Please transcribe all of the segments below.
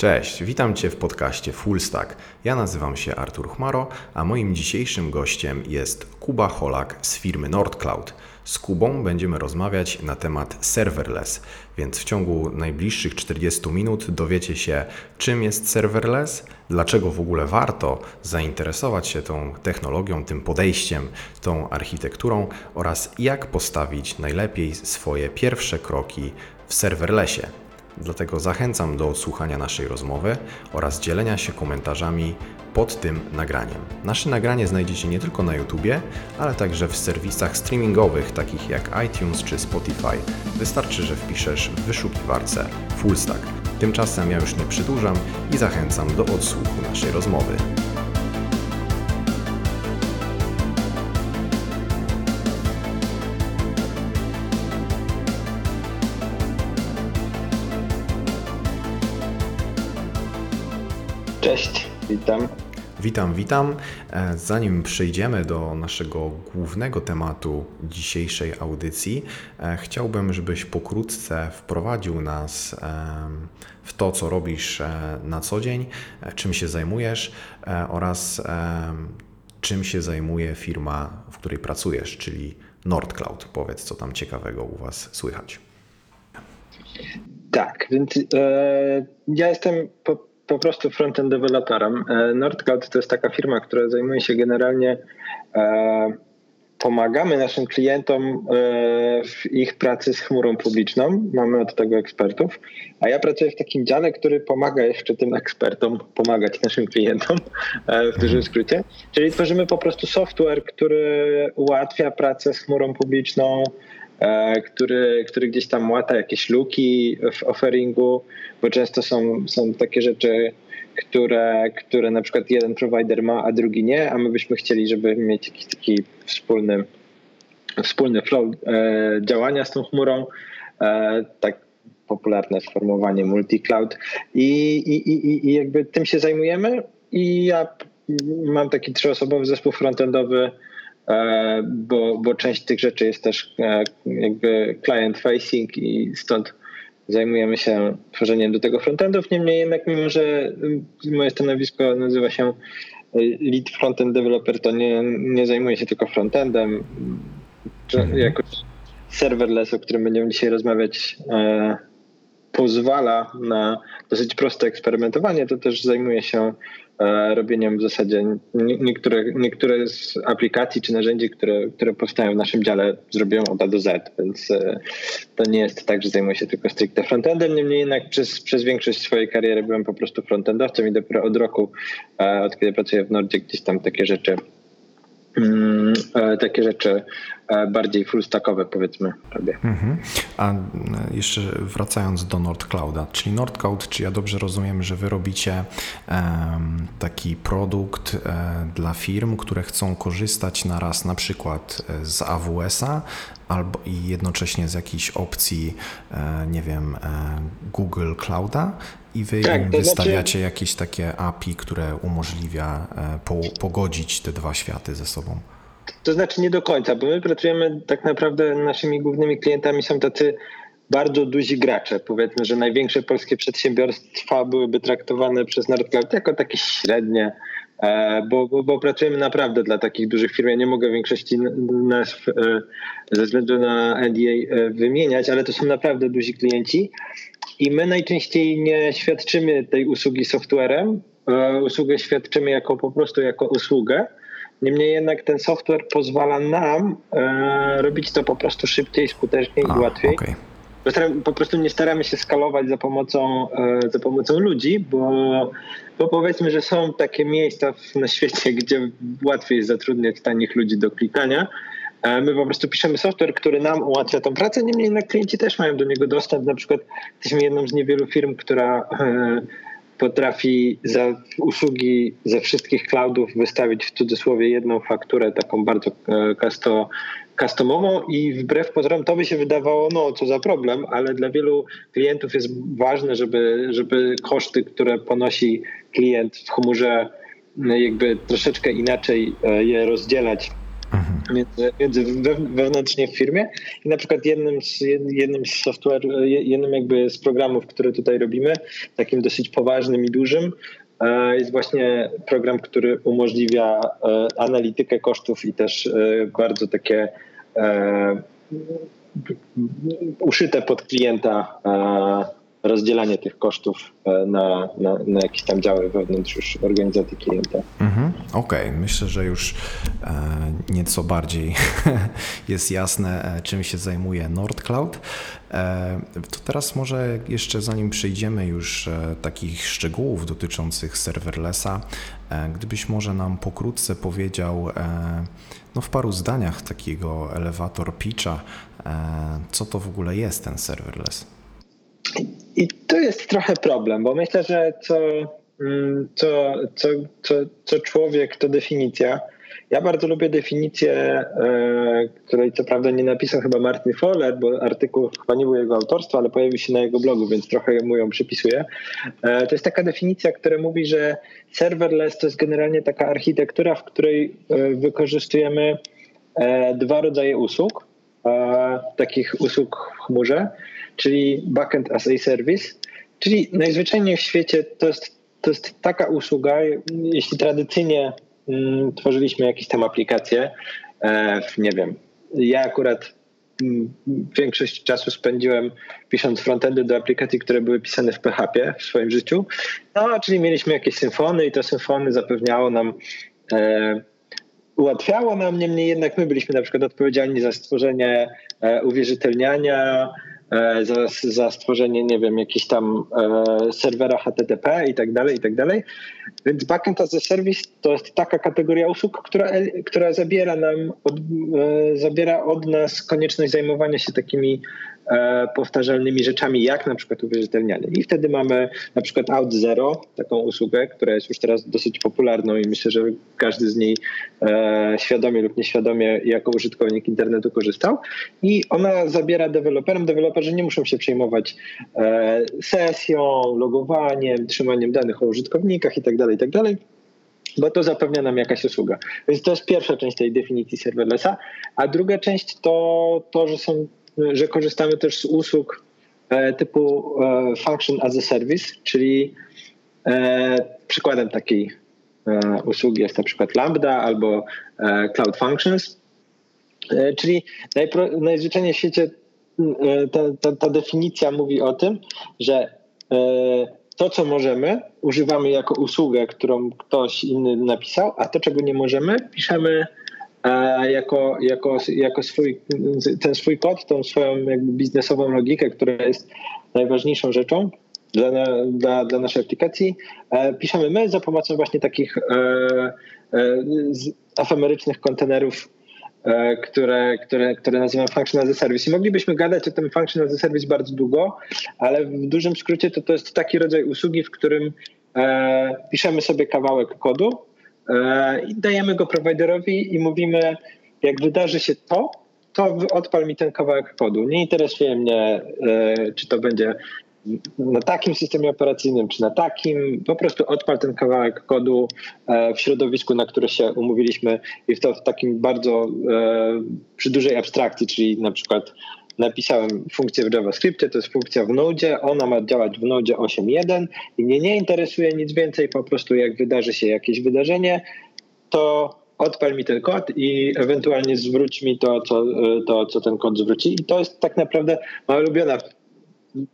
Cześć, witam Cię w podcaście Full Stack. Ja nazywam się Artur Chmaro, a moim dzisiejszym gościem jest Kuba Holak z firmy NordCloud. Z Kubą będziemy rozmawiać na temat serverless, więc w ciągu najbliższych 40 minut dowiecie się, czym jest serverless, dlaczego w ogóle warto zainteresować się tą technologią, tym podejściem, tą architekturą oraz jak postawić najlepiej swoje pierwsze kroki w serverlessie. Dlatego zachęcam do odsłuchania naszej rozmowy oraz dzielenia się komentarzami pod tym nagraniem. Nasze nagranie znajdziecie nie tylko na YouTubie, ale także w serwisach streamingowych takich jak iTunes czy Spotify. Wystarczy, że wpiszesz w wyszukiwarce Fullstack. Tymczasem ja już nie przedłużam i zachęcam do odsłuchu naszej rozmowy. Witam. Witam, witam. E, zanim przejdziemy do naszego głównego tematu dzisiejszej audycji, e, chciałbym, żebyś pokrótce wprowadził nas w to, co robisz e, na co dzień, czym się zajmujesz oraz czym się zajmuje firma, w której pracujesz, czyli NordCloud. Powiedz, co tam ciekawego u Was słychać. Tak, więc e, ja jestem po, po prostu frontend deweloperem. E, NordCloud to jest taka firma, która zajmuje się generalnie e, pomagamy naszym klientom e, w ich pracy z chmurą publiczną. Mamy od tego ekspertów, a ja pracuję w takim dziale, który pomaga jeszcze tym ekspertom pomagać naszym klientom w dużym skrócie. Czyli tworzymy po prostu software, który ułatwia pracę z chmurą publiczną, który, który gdzieś tam łata jakieś luki w offeringu, bo często są, są takie rzeczy, które, które na przykład jeden provider ma, a drugi nie, a my byśmy chcieli, żeby mieć jakiś taki wspólny, wspólny flow e, działania z tą chmurą. E, tak popularne sformułowanie multi-cloud I, i, i, i jakby tym się zajmujemy i ja mam taki trzyosobowy zespół frontendowy, e, bo, bo część tych rzeczy jest też e, jakby client facing i stąd zajmujemy się tworzeniem do tego frontendów. Niemniej jednak, mimo że moje stanowisko nazywa się e, lead frontend developer, to nie, nie zajmuję się tylko frontendem. Mhm. Jakoś serverless, o którym będziemy dzisiaj rozmawiać, e, pozwala na dosyć proste eksperymentowanie, to też zajmuje się e, robieniem w zasadzie niektóre, niektóre z aplikacji czy narzędzi, które, które powstają w naszym dziale zrobią od A do Z, więc e, to nie jest tak, że zajmuję się tylko stricte frontendem, niemniej jednak przez, przez większość swojej kariery byłem po prostu frontendowcem i dopiero od roku, e, od kiedy pracuję w Nordzie, gdzieś tam takie rzeczy e, takie rzeczy e, bardziej fullstackowe powiedzmy robię. Mhm. A e, jeszcze wracając do NordClouda, czyli NordCloud, czy ja dobrze rozumiem, że wy robicie taki produkt dla firm, które chcą korzystać na raz na przykład z AWS-a albo i jednocześnie z jakichś opcji, nie wiem, Google Clouda i wy tak, im wystawiacie znaczy... jakieś takie API, które umożliwia e, po, pogodzić te dwa światy ze sobą. To znaczy nie do końca, bo my pracujemy tak naprawdę, naszymi głównymi klientami są tacy bardzo duzi gracze. Powiedzmy, że największe polskie przedsiębiorstwa byłyby traktowane przez NordCloud jako takie średnie, e, bo, bo, bo, pracujemy naprawdę dla takich dużych firm. Ja nie mogę większości nazw e, ze względu na NDA wymieniać, ale to są naprawdę duzi klienci. I my najczęściej nie świadczymy tej usługi softwarem, e, usługę świadczymy jako po prostu jako usługę. Niemniej jednak ten software pozwala nam e, robić to po prostu szybciej, skuteczniej i łatwiej. Okay. Po prostu nie staramy się skalować za pomocą, e, za pomocą ludzi, bo, bo powiedzmy, że są takie miejsca na świecie, gdzie łatwiej jest zatrudniać tanich ludzi do klikania, my po prostu piszemy software, który nam ułatwia tą pracę, niemniej jednak klienci też mają do niego dostęp. Na przykład jesteśmy jedną z niewielu firm, która e, potrafi za usługi ze wszystkich cloudów wystawić w cudzysłowie jedną fakturę, taką bardzo e, customową i wbrew pozorom to by się wydawało, no co za problem, ale dla wielu klientów jest ważne, żeby, żeby koszty, które ponosi klient w chmurze jakby troszeczkę inaczej je rozdzielać między, między wewnętrznie w firmie. I na przykład jednym z, jednym z software, jednym jakby z programów, które tutaj robimy, takim dosyć poważnym i dużym, e, jest właśnie program, który umożliwia e, analitykę kosztów i też e, bardzo takie uszyte pod klienta rozdzielanie tych kosztów e, na, na, na jakieś tam działy wewnątrz już organizacji klienta. Mhm, Okej, okay. myślę, że już e, nieco bardziej jest jasne, e, czym się zajmuje NordCloud. To teraz może jeszcze zanim przejdziemy już takich szczegółów dotyczących serverlessa, gdybyś może nam pokrótce powiedział no w paru zdaniach takiego elevator pitcha, co to w ogóle jest ten serverless? I to jest trochę problem, bo myślę, że co, mm, co, co, co, co człowiek to definicja. Ja bardzo lubię definicję, e, której co prawda nie napisał chyba Martin Fowler, bo artykuł chyba nie był jego autorstwa, ale pojawił się na jego blogu, więc trochę mu ją przypisuję. E, to jest taka definicja, która mówi, że serverless to jest generalnie taka architektura, w której e, wykorzystujemy dwa rodzaje usług, takich usług w chmurze czyli backend as a service, czyli najzwyczajniej w świecie to jest, to jest taka usługa, jeśli tradycyjnie mm, tworzyliśmy jakieś tam aplikacje, e, nie wiem, ja akurat mm, większość czasu spędziłem pisząc frontendy do aplikacji, które były pisane w PHP w swoim życiu. No, czyli mieliśmy jakieś symfony i to symfony zapewniało nam, e, ułatwiało nam, niemniej jednak my byliśmy na przykład odpowiedzialni za stworzenie e, uwierzytelniania, za, za stworzenie, nie wiem, jakiś tam e, serwera HTTP i tak dalej, i tak dalej. Więc backend as a service to jest taka kategoria usług, która, która zabiera nam, od, e, zabiera od nas konieczność zajmowania się takimi E, powtarzalnymi rzeczami, jak na przykład uwierzytelnianie. I wtedy mamy na przykład Out Zero, taką usługę, która jest już teraz dosyć popularną i myślę, że każdy z niej e, świadomie lub nieświadomie jako użytkownik internetu korzystał. I ona zabiera deweloperom. Deweloperzy nie muszą się przejmować e, sesją, logowaniem, trzymaniem danych o użytkownikach itd., tak itd., tak bo to zapewnia nam jakaś usługa. Więc to jest pierwsza część tej definicji serverlessa, a druga część to to, że są że korzystamy też z usług e, typu e, Function as a Service, czyli e, przykładem takiej usługi jest na przykład Lambda albo Cloud Functions, czyli najzwyczajniej w świecie ta, ta, ta definicja mówi o tym, że to, co możemy, używamy jako usługę, którą ktoś inny napisał, a to, czego nie możemy, piszemy jako, jako, jako swój, ten swój kod, tą swoją jakby biznesową logikę, która jest najważniejszą rzeczą dla, dla, dla naszej aplikacji, e, piszemy my za pomocą właśnie takich e, e, efemerycznych kontenerów, które, które, które nazywam Function as a Service. I moglibyśmy gadać o tym Function as a Service bardzo długo, ale w dużym skrócie to, to jest taki rodzaj usługi, w którym piszemy sobie kawałek kodu, E, i dajemy go prowajderowi i mówimy, jak wydarzy się to, to odpal mi ten kawałek kodu. Nie interesuje mnie, e, czy to będzie na takim systemie operacyjnym, czy na takim, po prostu odpal ten kawałek kodu e, w środowisku, na które się umówiliśmy i to w takim bardzo przy dużej abstrakcji, czyli na przykład napisałem funkcję w JavaScriptie, to jest funkcja w Node, ona ma działać w Node 8.1 i mnie nie interesuje nic więcej, po prostu jak wydarzy się jakieś wydarzenie, to odpal mi ten kod i ewentualnie zwróć mi to, co, to, co ten kod zwróci. I to jest tak naprawdę moja ulubiona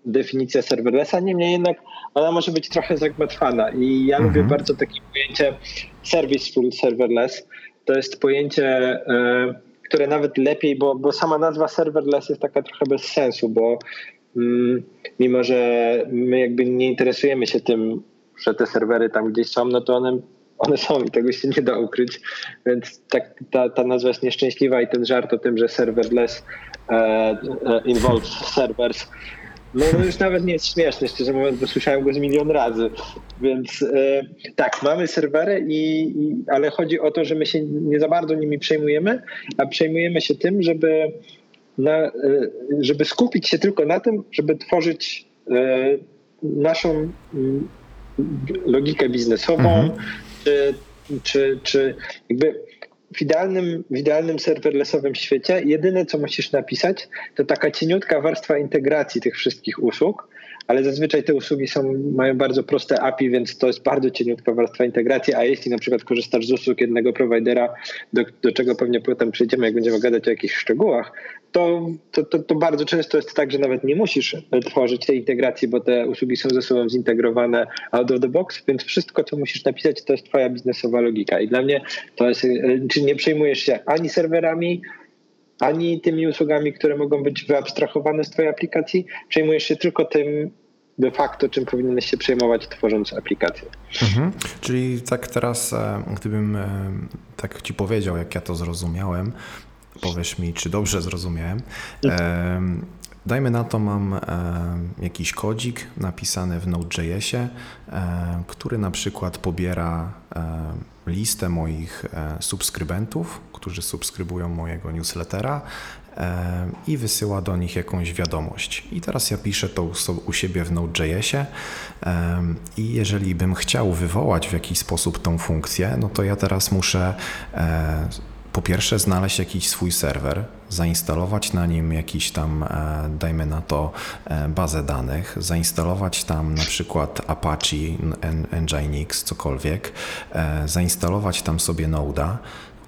definicja serverlessa, niemniej jednak ona może być trochę zagmatwana i ja mhm. lubię bardzo takie pojęcie serviceful serverless. To jest pojęcie e, które nawet lepiej, bo, bo sama nazwa serverless jest taka trochę bez sensu, bo mm, mimo, że my jakby nie interesujemy się tym, że te serwery tam gdzieś są, no to one, one są i tego się nie da ukryć, więc tak, ta, ta nazwa jest nieszczęśliwa i ten żart o tym, że serverless e, e, involves servers no, no już nawet nie jest śmieszne, szczerze mówiąc, bo słyszałem go z milion razy. Więc e, tak, mamy serwery, i, i, ale chodzi o to, że my się nie za bardzo nimi przejmujemy, a przejmujemy się tym, żeby, na, e, żeby skupić się tylko na tym, żeby tworzyć e, naszą logikę biznesową, mhm. czy, czy, czy jakby w idealnym, w idealnym serverlessowym świecie jedyne, co musisz napisać, to taka cieniutka warstwa integracji tych wszystkich usług, ale zazwyczaj te usługi są, mają bardzo proste API, więc to jest bardzo cieniutka warstwa integracji, a jeśli na przykład korzystasz z usług jednego prowajdera, do, do czego pewnie potem przejdziemy, jak będziemy gadać o jakichś szczegółach, to, to, to, to, bardzo często jest tak, że nawet nie musisz tworzyć tej integracji, bo te usługi są ze sobą zintegrowane out of the box, więc wszystko, co musisz napisać, to jest twoja biznesowa logika. I dla mnie to jest, czyli nie przejmujesz się ani serwerami, ani tymi usługami, które mogą być wyabstrahowane z Twojej aplikacji. Przejmujesz się tylko tym de facto, czym powinieneś się przejmować, tworząc aplikację. Mhm. Czyli tak teraz, e, gdybym e, tak Ci powiedział, jak ja to zrozumiałem, powiesz mi, czy dobrze zrozumiałem. E, dajmy na to, mam jakiś kodzik napisany w Node.jsie, który na przykład pobiera listę moich subskrybentów, którzy subskrybują mojego newslettera i wysyła do nich jakąś wiadomość. I teraz ja piszę to u siebie w Node.jsie i jeżeli bym chciał wywołać w jakiś sposób tą funkcję, no to ja teraz muszę e, po pierwsze znaleźć jakiś swój serwer, zainstalować na nim jakiś tam, e, dajmy na to, e, bazę danych, zainstalować tam na przykład Apache, Nginx, cokolwiek, zainstalować tam sobie Node'a,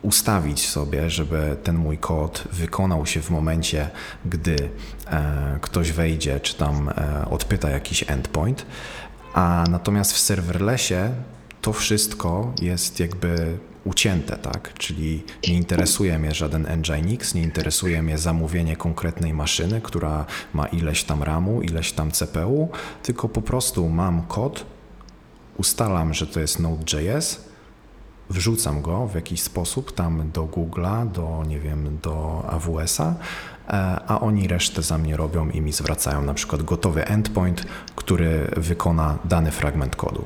ustawić sobie, żeby ten mój kod wykonał się w momencie, gdy e, ktoś wejdzie, czy tam e, odpyta jakiś endpoint. A natomiast w serverlessie to wszystko jest jakby ucięte, tak? Czyli nie interesuje mnie żaden Nginx, nie interesuje mnie zamówienie konkretnej maszyny, która ma ileś tam RAMu, ileś tam CPU, tylko po prostu mam kod, ustalam, że to jest Node.js, wrzucam go w jakiś sposób tam do Google'a, do nie wiem, do AWS-a, e, a oni resztę za mnie robią i mi zwracają na przykład gotowy endpoint, który wykona dany fragment kodu.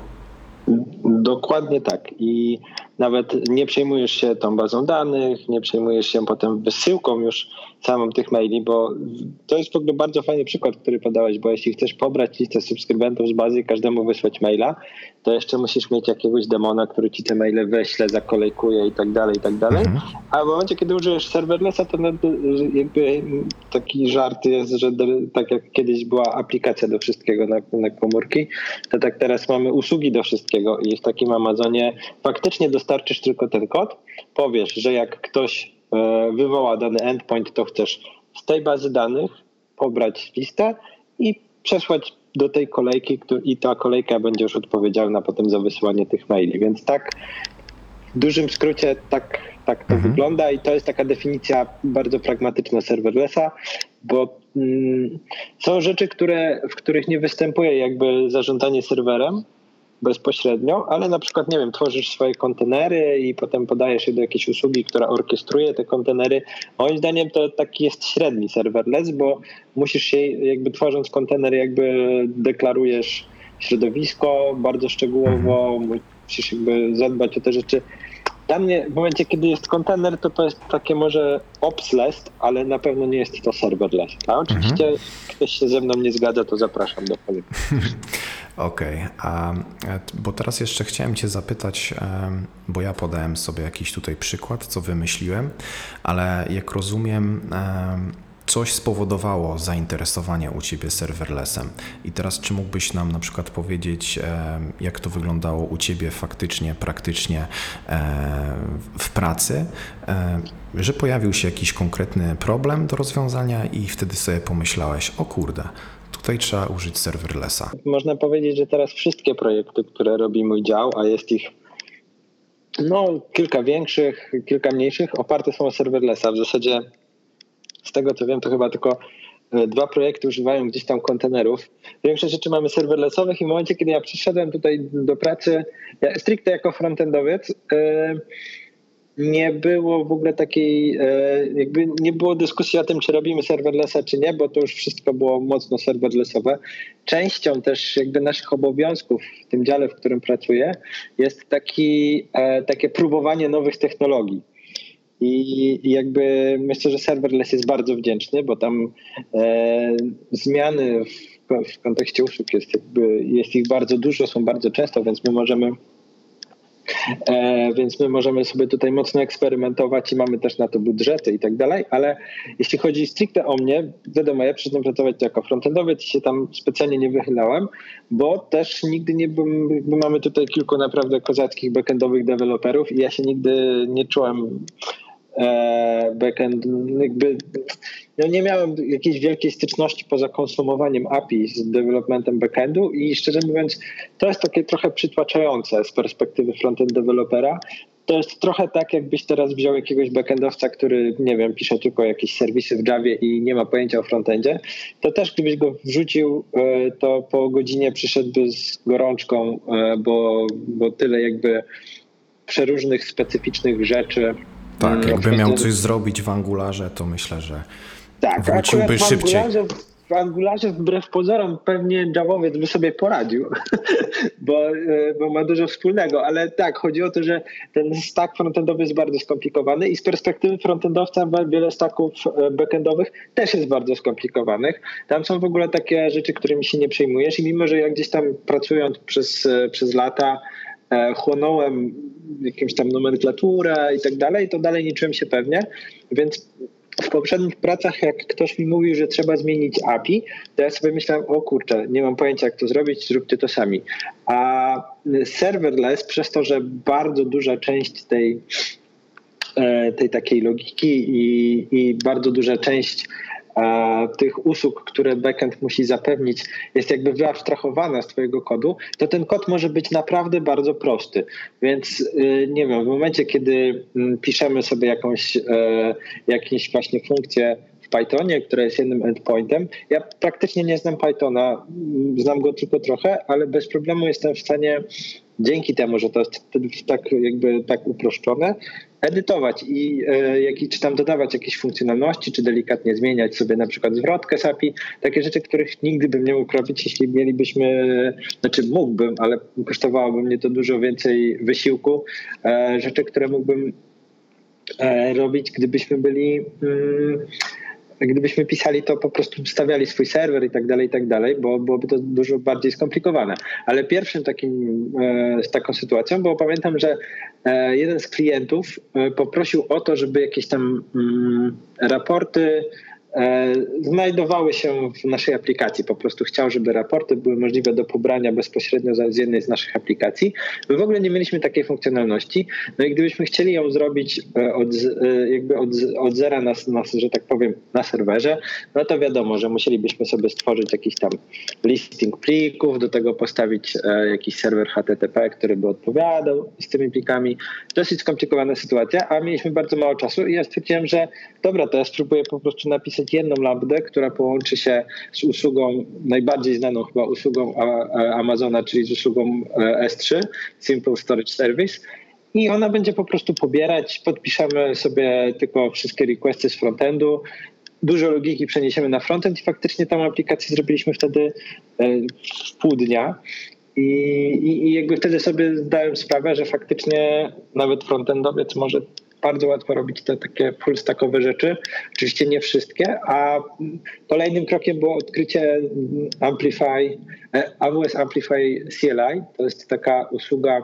Dokładnie tak. I nawet nie przejmujesz się tą bazą danych, nie przejmujesz się potem wysyłką już samą tych maili, bo to jest w ogóle bardzo fajny przykład, który podałeś, bo jeśli chcesz pobrać listę subskrybentów z bazy i każdemu wysłać maila, to jeszcze musisz mieć jakiegoś demona, który ci te maile weśle, zakolejkuje i tak dalej, i tak dalej. Mhm. A w momencie, kiedy użyjesz serverlessa, to jakby taki żart jest, że tak jak kiedyś była aplikacja do wszystkiego na, na komórki, to tak teraz mamy usługi do wszystkiego i w takim Amazonie faktycznie dostarczysz tylko ten kod, powiesz, że jak ktoś e, wywoła dany endpoint, to chcesz z tej bazy danych pobrać listę i przesłać do tej kolejki i ta kolejka będzie już odpowiedzialna potem za wysyłanie tych maili. Więc tak w dużym skrócie tak, tak to mhm. wygląda i to jest taka definicja bardzo pragmatyczna serverlessa, bo mm, są rzeczy, które, w których nie występuje jakby zarządzanie serwerem, bezpośrednio, ale na przykład, nie wiem, tworzysz swoje kontenery i potem podajesz je do jakiejś usługi, która orkiestruje te kontenery. Moim zdaniem to taki jest średni serverless, bo musisz się jakby tworząc kontener jakby deklarujesz środowisko bardzo szczegółowo, mhm. musisz jakby zadbać o te rzeczy. Dla mnie w momencie, kiedy jest kontener, to to jest takie może opsless, ale na pewno nie jest to serverless. A oczywiście mhm. ktoś się ze mną nie zgadza, to zapraszam do kolegi. Okej, okay. bo teraz jeszcze chciałem Cię zapytać, bo ja podałem sobie jakiś tutaj przykład, co wymyśliłem, ale jak rozumiem, coś spowodowało zainteresowanie u Ciebie serverlessem. I teraz, czy mógłbyś nam na przykład powiedzieć, jak to wyglądało u Ciebie faktycznie, praktycznie w pracy, że pojawił się jakiś konkretny problem do rozwiązania i wtedy sobie pomyślałeś, o kurde, tutaj trzeba użyć serverlessa. Można powiedzieć, że teraz wszystkie projekty, które robi mój dział, a jest ich no, kilka większych, kilka mniejszych, oparte są o serverlessa. W zasadzie z tego co wiem, to chyba tylko e, dwa projekty używają gdzieś tam kontenerów. Większość rzeczy mamy serverlessowych i w momencie, kiedy ja przyszedłem tutaj do pracy, ja stricte jako frontendowiec, yy, nie było w ogóle takiej, e, jakby nie było dyskusji o tym, czy robimy serverlessa, czy nie, bo to już wszystko było mocno serverlessowe. Częścią też jakby naszych obowiązków w tym dziale, w którym pracuję, jest taki, e, takie próbowanie nowych technologii. I jakby myślę, że serverless jest bardzo wdzięczny, bo tam e, zmiany w, w kontekście usług jest, jakby, jest ich bardzo dużo, są bardzo często, więc my możemy E, więc my możemy sobie tutaj mocno eksperymentować i mamy też na to budżety i tak dalej, ale jeśli chodzi stricte o mnie, wiadomo, ja przyszedłem pracować jako frontendowiec i się tam specjalnie nie wychylałem, bo też nigdy nie byłem, mamy tutaj kilku naprawdę kozackich backendowych deweloperów i ja się nigdy nie czułem backend, jakby no nie miałem jakiejś wielkiej styczności poza konsumowaniem API z developmentem backendu i szczerze mówiąc, to jest takie trochę przytłaczające z perspektywy frontend dewelopera. To jest trochę tak, jakbyś teraz wziął jakiegoś backendowca, który, nie wiem, pisze tylko jakieś serwisy w Javie i nie ma pojęcia o frontendzie. To też, gdybyś go wrzucił, e, to po godzinie przyszedłby z gorączką, e, bo, bo tyle jakby przeróżnych, specyficznych rzeczy. Tak, mm, jakby miał coś zrobić w Angularze, to myślę, że tak, wróciłby w szybciej. Angularze, w Angularze wbrew pozorom pewnie Javowiec by sobie poradził, bo, e, bo ma dużo wspólnego, ale tak, chodzi o to, że ten stack frontendowy jest bardzo skomplikowany i z perspektywy frontendowca wiele stacków e, backendowych też jest bardzo skomplikowanych. Tam są w ogóle takie rzeczy, którymi się nie przejmujesz i mimo, że ja gdzieś tam pracując przez, e, przez lata chłonąłem jakąś tam nomenklaturę i tak dalej, to dalej nie czułem się pewnie, więc w poprzednich pracach, jak ktoś mi mówił, że trzeba zmienić API, to ja sobie myślałem, o kurczę, nie mam pojęcia jak to zrobić, zróbcie to sami. A serverless, przez to, że bardzo duża część tej, e, tej takiej logiki i, i bardzo duża część tych usług, które backend musi zapewnić, jest jakby wyabstrahowana z Twojego kodu, to ten kod może być naprawdę bardzo prosty. Więc y, nie wiem, w momencie, kiedy mm, piszemy sobie jakąś, e, jakąś właśnie funkcję w Pythonie, która jest jednym endpointem. Ja praktycznie nie znam Pythona, mm, znam go tylko trochę, ale bez problemu jestem w stanie dzięki temu, że to jest tak jakby tak uproszczone, edytować i e, czy tam dodawać jakieś funkcjonalności, czy delikatnie zmieniać sobie na przykład zwrotkę z API, takie rzeczy, których nigdy bym nie mógł robić, jeśli mielibyśmy, znaczy mógłbym, ale kosztowałoby mnie to dużo więcej wysiłku, e, rzeczy, które mógłbym e, robić, gdybyśmy byli mm, gdybyśmy pisali to, po prostu stawiali swój serwer i tak dalej, i tak dalej, bo byłoby to dużo bardziej skomplikowane. Ale pierwszym takim, e, z taką sytuacją, bo pamiętam, że e, jeden z klientów e, poprosił o to, żeby jakieś tam mm, raporty znajdowały się w naszej aplikacji. Po prostu chciał, żeby raporty były możliwe do pobrania bezpośrednio z jednej z naszych aplikacji. My w ogóle nie mieliśmy takiej funkcjonalności. No i gdybyśmy chcieli ją zrobić e, od, e, jakby od, od zera, na, na, że tak powiem, na serwerze, no to wiadomo, że musielibyśmy sobie stworzyć jakiś tam listing plików, do tego postawić jakiś serwer HTTP, który by odpowiadał z tymi plikami. Dosyć skomplikowana sytuacja, a mieliśmy bardzo mało czasu i ja stwierdziłem, że dobra, to ja spróbuję po prostu napisać jedną lambdę, która połączy się z usługą, najbardziej znaną chyba usługą Amazona, czyli z usługą e, S3, Simple Storage Service. I ona będzie po prostu pobierać, podpiszemy sobie tylko wszystkie requesty z frontendu, dużo logiki przeniesiemy na frontend i faktycznie tą aplikację zrobiliśmy wtedy e, w pół dnia. I, i, I jakby wtedy sobie zdałem sprawę, że faktycznie nawet frontendowiec może bardzo łatwo robić te takie full stackowe rzeczy. Oczywiście nie wszystkie, a kolejnym krokiem było odkrycie Amplify, e, AWS Amplify CLI. To jest taka usługa,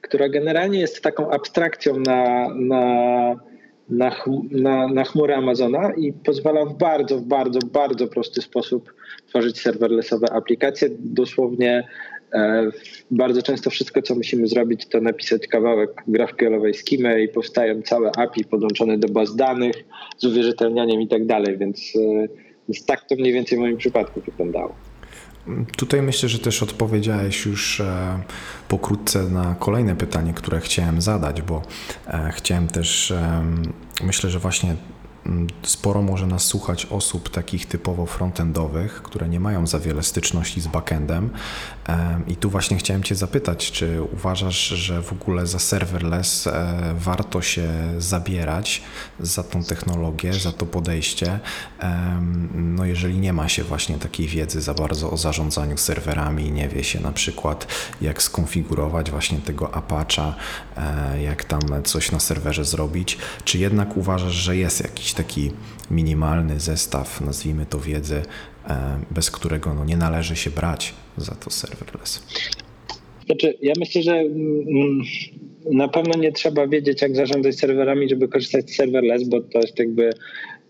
która generalnie jest taką abstrakcją na, na, na, na, na chmurę Amazona i pozwala w bardzo, bardzo, bardzo prosty sposób tworzyć serverlessowe aplikacje. Dosłownie bardzo często wszystko, co musimy zrobić, to napisać kawałek GraphQLowej skimy i powstają całe API podłączone do baz danych z uwierzytelnianiem i tak dalej, więc, e, więc tak to mniej więcej w moim przypadku wyglądało. Tutaj myślę, że też odpowiedziałeś już e, pokrótce na kolejne pytanie, które chciałem zadać, bo chciałem też, myślę, że właśnie sporo może nas słuchać osób takich typowo frontendowych, które nie mają za wiele styczności z backendem. I tu właśnie chciałem Cię zapytać, czy uważasz, że w ogóle za serverless e, warto się zabierać za tą technologię, za to podejście, no jeżeli nie ma się właśnie takiej wiedzy za bardzo o zarządzaniu serwerami, nie wie się na przykład jak skonfigurować właśnie tego Apache'a, e, jak tam coś na serwerze zrobić, czy jednak uważasz, że jest jakiś taki minimalny zestaw, nazwijmy to wiedzy, e, bez którego no, nie należy się brać za to serverless. Znaczy, ja myślę, że mm, na pewno nie trzeba wiedzieć, jak zarządzać serwerami, żeby korzystać z serverless, bo to jest jakby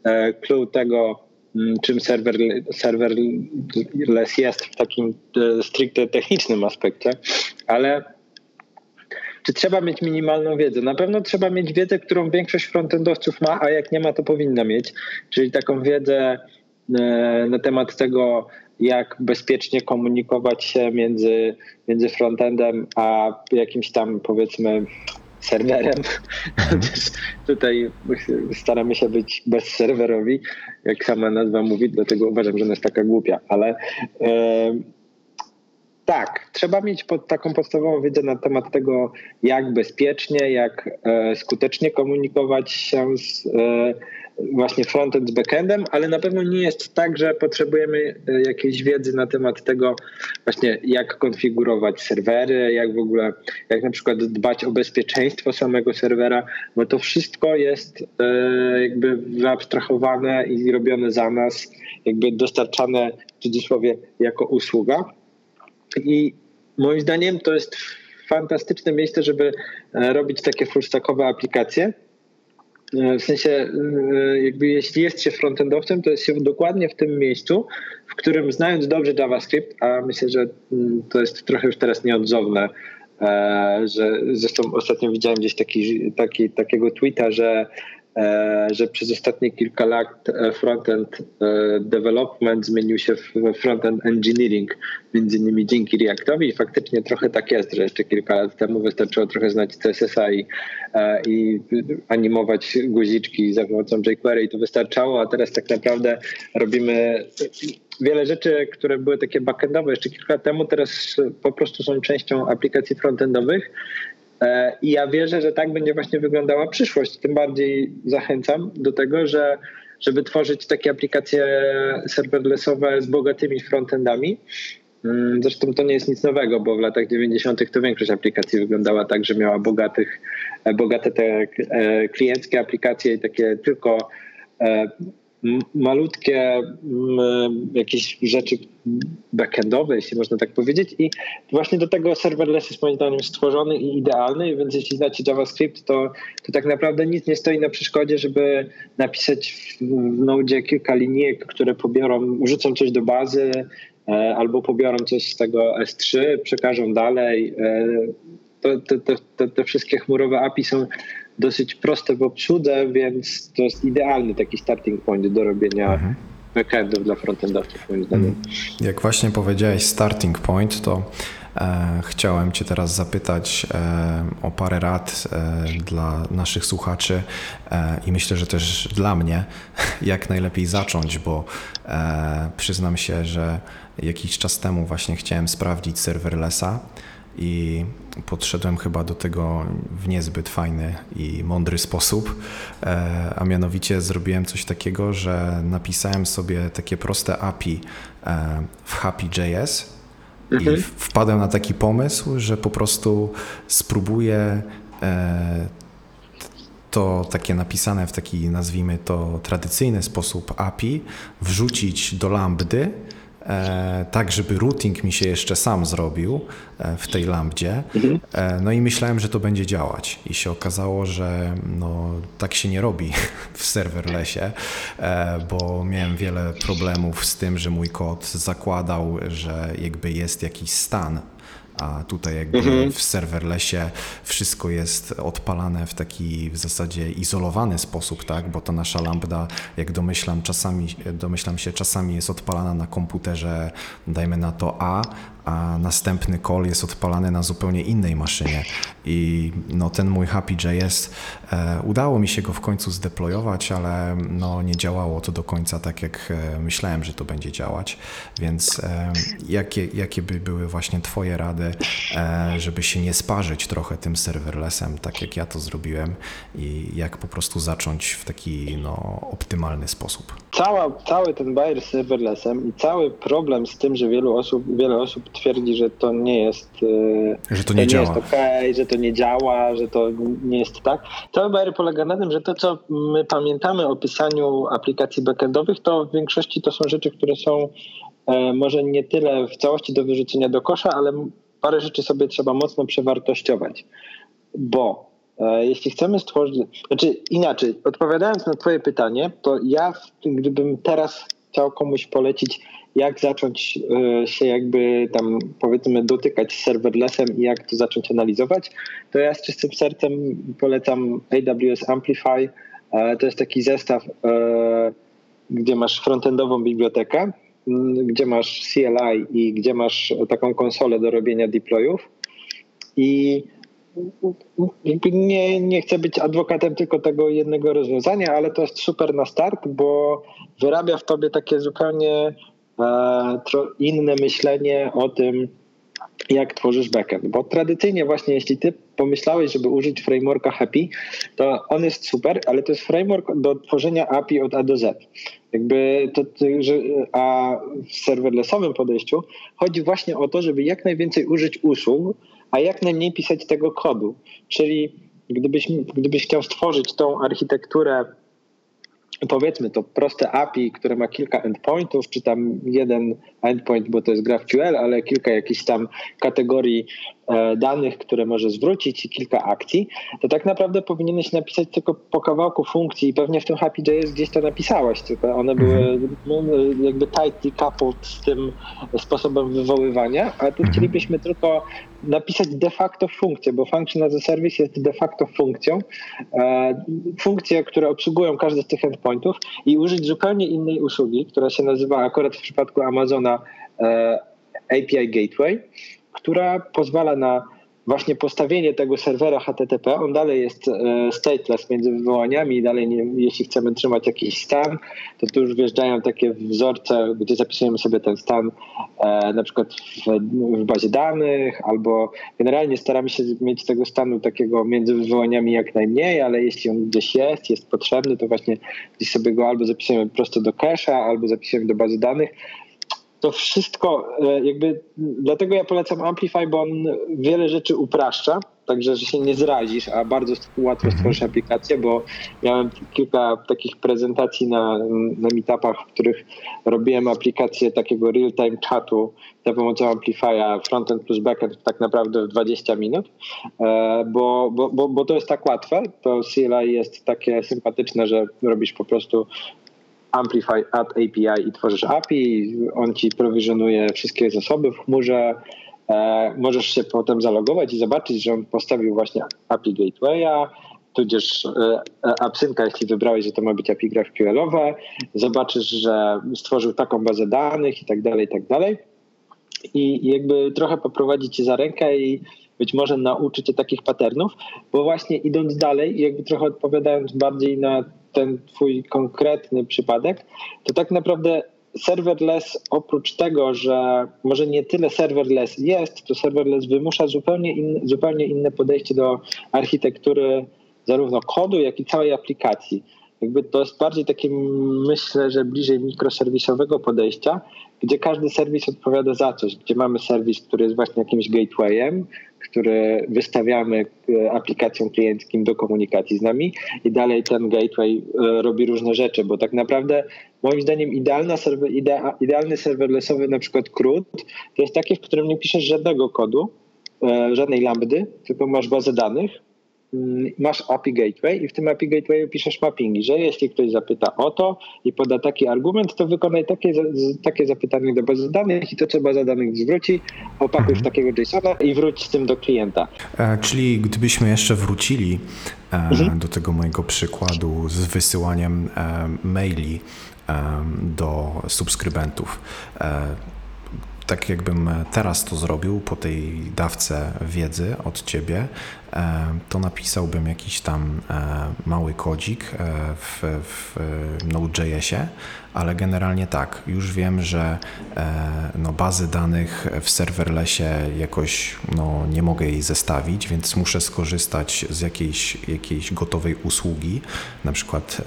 e, clue tego, mm, czym server, serverless jest w takim e, stricte technicznym aspekcie, ale czy trzeba mieć minimalną wiedzę? Na pewno trzeba mieć wiedzę, którą większość frontendowców ma, a jak nie ma, to powinna mieć, czyli taką wiedzę e, na temat tego, jak bezpiecznie komunikować się między, między frontendem a jakimś tam powiedzmy serwerem. Tutaj staramy się być bezserwerowi, jak sama nazwa mówi, dlatego uważam, że ona jest taka głupia, ale e, tak, trzeba mieć pod taką podstawową wiedzę na temat tego, jak bezpiecznie, jak e, skutecznie komunikować się z e, właśnie frontend z backendem, ale na pewno nie jest tak, że potrzebujemy e, jakiejś wiedzy na temat tego właśnie jak konfigurować serwery, jak w ogóle, jak na przykład dbać o bezpieczeństwo samego serwera, bo to wszystko jest jakby wyabstrahowane i robione za nas, jakby dostarczane w cudzysłowie jako usługa. I moim zdaniem to jest fantastyczne miejsce, żeby e, robić takie fullstackowe aplikacje. E, w sensie, e, jakby jeśli jest się frontendowcem, to jest się dokładnie w tym miejscu, w którym znając dobrze JavaScript, a myślę, że mm, to jest trochę już teraz nieodzowne, że zresztą ostatnio widziałem gdzieś taki, taki, takiego tweeta, że że przez ostatnie kilka lat e, frontend e, development zmienił się w frontend engineering, między innymi dzięki Reactowi. I faktycznie trochę tak jest, że jeszcze kilka lat temu wystarczyło trochę znać CSS-a i, i animować guziczki za pomocą jQuery i to wystarczało, a teraz tak naprawdę robimy wiele rzeczy, które były takie backendowe jeszcze kilka lat temu, teraz po prostu są częścią aplikacji frontendowych. E, I ja wierzę, że tak będzie właśnie wyglądała przyszłość. Tym bardziej zachęcam do tego, że żeby tworzyć takie aplikacje serverlessowe z bogatymi frontendami. Mm, zresztą to nie jest nic nowego, bo w latach 90. to większość aplikacji wyglądała tak, że miała bogatych, e, bogate te e, klienckie aplikacje i takie tylko malutkie jakieś rzeczy backendowe, jeśli można tak powiedzieć. I właśnie do tego serverless jest moim zdaniem stworzony i idealny, więc jeśli znacie JavaScript, to, to tak naprawdę nic nie stoi na przeszkodzie, żeby napisać w, Node kilka linijek, które pobiorą, urzucą coś do bazy, e, albo pobiorą coś z tego S3, przekażą dalej. E, te, te, te, te wszystkie chmurowe API są dosyć proste w obsłudze, więc to jest idealny taki starting point do robienia mhm. backendów dla frontendowców moim zdaniem. Mhm. Jak właśnie powiedziałeś starting point, to e, chciałem Cię teraz zapytać e, o parę rad e, dla naszych słuchaczy e, i myślę, że też dla mnie, jak najlepiej zacząć, bo e, przyznam się, że jakiś czas temu właśnie chciałem sprawdzić serverlessa i podszedłem chyba do tego w niezbyt fajny i mądry sposób, e, a mianowicie zrobiłem coś takiego, że napisałem sobie takie proste API e, w Happy.js mhm. i wpadłem na taki pomysł, że po prostu spróbuję e, to takie napisane w taki, nazwijmy to, tradycyjny sposób API wrzucić do lambdy tak żeby routing mi się jeszcze sam zrobił e, w tej lambdzie. Mhm. E, no i myślałem, że to będzie działać i się okazało, że no, tak się nie robi w serverlessie, bo miałem wiele problemów z tym, że mój kod zakładał, że jakby jest jakiś stan a tutaj jakby mhm. w serverlessie wszystko jest odpalane w taki w zasadzie izolowany sposób, tak, bo ta nasza lambda, jak domyślam, czasami, domyślam się, czasami jest odpalana na komputerze, dajmy na to A, a następny call jest odpalany na zupełnie innej maszynie. I no, ten mój Happy.js, e, udało mi się go w końcu zdeployować, ale no, nie działało to do końca tak, jak e, myślałem, że to będzie działać. Więc e, jakie, jakie by były właśnie Twoje rady, e, żeby się nie sparzyć trochę tym serverlessem, tak jak ja to zrobiłem i jak po prostu zacząć w taki no, optymalny sposób? Cała, cały ten bajer serverlessem i cały problem z tym, że wielu osób, wiele osób twierdzi, że to nie jest, e, że to nie, to nie jest ok, że to nie działa, że to nie jest tak. Cały bajer polega na tym, że to, co my pamiętamy o pisaniu aplikacji backendowych, to w większości to są rzeczy, które są e, może nie tyle w całości do wyrzucenia do kosza, ale parę rzeczy sobie trzeba mocno przewartościować, bo e, jeśli chcemy stworzyć, znaczy inaczej, odpowiadając na Twoje pytanie, to ja, gdybym teraz chciał komuś polecić, jak zacząć e, się jakby tam powiedzmy dotykać z serverlessem i jak to zacząć analizować, to ja z czystym sercem polecam AWS Amplify. E, to jest taki zestaw, e, gdzie masz frontendową bibliotekę, gdzie masz CLI i gdzie masz taką konsolę do robienia deployów. I nie, nie chcę być adwokatem tylko tego jednego rozwiązania, ale to jest super na start, bo wyrabia w tobie takie zupełnie inne myślenie o tym, jak tworzysz backend. Bo tradycyjnie właśnie jeśli ty pomyślałeś, żeby użyć frameworka Happy, to on jest super, ale to jest framework do tworzenia API od A do Z. Jakby to, że, a w serverlessowym podejściu chodzi właśnie o to, żeby jak najwięcej użyć usług, a jak najmniej pisać tego kodu. Czyli gdybyś, gdybyś chciał stworzyć tą architekturę powiedzmy to proste API, które ma kilka endpointów, czy tam jeden endpoint, bo to jest GraphQL, ale kilka jakichś tam kategorii danych, które może zwrócić i kilka akcji, to tak naprawdę powinieneś napisać tylko po kawałku funkcji i pewnie w tym Happy.js gdzieś to napisałeś, tylko one były mhm. no, jakby tightly coupled z tym sposobem wywoływania, a tu mhm. chcielibyśmy tylko napisać de facto funkcję, bo function as a service jest de facto funkcją. E, funkcje, które obsługują każdy z tych endpointów i użyć zupełnie innej usługi, która się nazywa akurat w przypadku Amazona e, API Gateway, która pozwala na właśnie postawienie tego serwera HTTP, on dalej jest e, stateless między wywołaniami dalej nie, jeśli chcemy trzymać jakiś stan, to tu już wjeżdżają takie wzorce, gdzie zapisujemy sobie ten stan e, na przykład w, w, bazie danych albo generalnie staramy się mieć tego stanu takiego między wywołaniami jak najmniej, ale jeśli on gdzieś jest, jest potrzebny, to właśnie gdzieś sobie go albo zapisujemy prosto do cache'a, albo zapisujemy do bazy danych, to wszystko e, jakby, dlatego ja polecam Amplify, bo on wiele rzeczy upraszcza, także że się nie zrazisz, a bardzo łatwo mhm. stworzyć aplikację, bo miałem kilka takich prezentacji na, na meetupach, w których robiłem aplikację takiego real-time chatu za pomocą Amplify'a frontend plus backend tak naprawdę w 20 minut, e, bo, bo, bo, bo to jest tak łatwe, to CLI jest takie sympatyczne, że robisz po prostu Amplify Add API i tworzysz API, on ci prowizjonuje wszystkie zasoby w chmurze, e, możesz się potem zalogować i zobaczyć, że on postawił właśnie API Gatewaya, tudzież e, AppSynca, jeśli wybrałeś, że to ma być API GraphQL-owe, zobaczysz, że stworzył taką bazę danych i tak dalej, i tak dalej. I jakby trochę poprowadzi cię za rękę i być może nauczyć cię takich patternów, bo właśnie idąc dalej, jakby trochę odpowiadając bardziej na ten twój konkretny przypadek, to tak naprawdę serverless oprócz tego, że może nie tyle serverless jest, to serverless wymusza zupełnie, zupełnie inne podejście do architektury zarówno kodu, jak i całej aplikacji. Jakby to jest bardziej takie, myślę, że bliżej mikroserwisowego podejścia, gdzie każdy serwis odpowiada za coś, gdzie mamy serwis, który jest właśnie jakimś gatewayem, który wystawiamy e, aplikacjom klienckim do komunikacji z nami i dalej ten gateway e, robi różne rzeczy, bo tak naprawdę moim zdaniem idealna serwer, idealny serverlessowy na przykład CRUD to jest taki, w którym nie piszesz żadnego kodu, e, żadnej lambdy, tylko masz bazę danych, masz API Gateway i w tym API Gateway piszesz mappingi, że jeśli ktoś zapyta o to i poda taki argument, to wykonaj takie, takie zapytanie do bazy danych i to, co baza danych zwróci, opakuj w mhm. takiego JSONa i wróć z tym do klienta. E, czyli gdybyśmy jeszcze wrócili e, mhm. do tego mojego przykładu z wysyłaniem e, maili do subskrybentów, tak jakbym teraz to zrobił po tej dawce wiedzy od ciebie, E, to napisałbym jakiś tam e, mały kodzik e, w, w Node.jsie, ale generalnie tak, już wiem, że no, bazy danych w serverlessie jakoś no, nie mogę jej zestawić, więc muszę skorzystać z jakiejś, jakiejś gotowej usługi, na przykład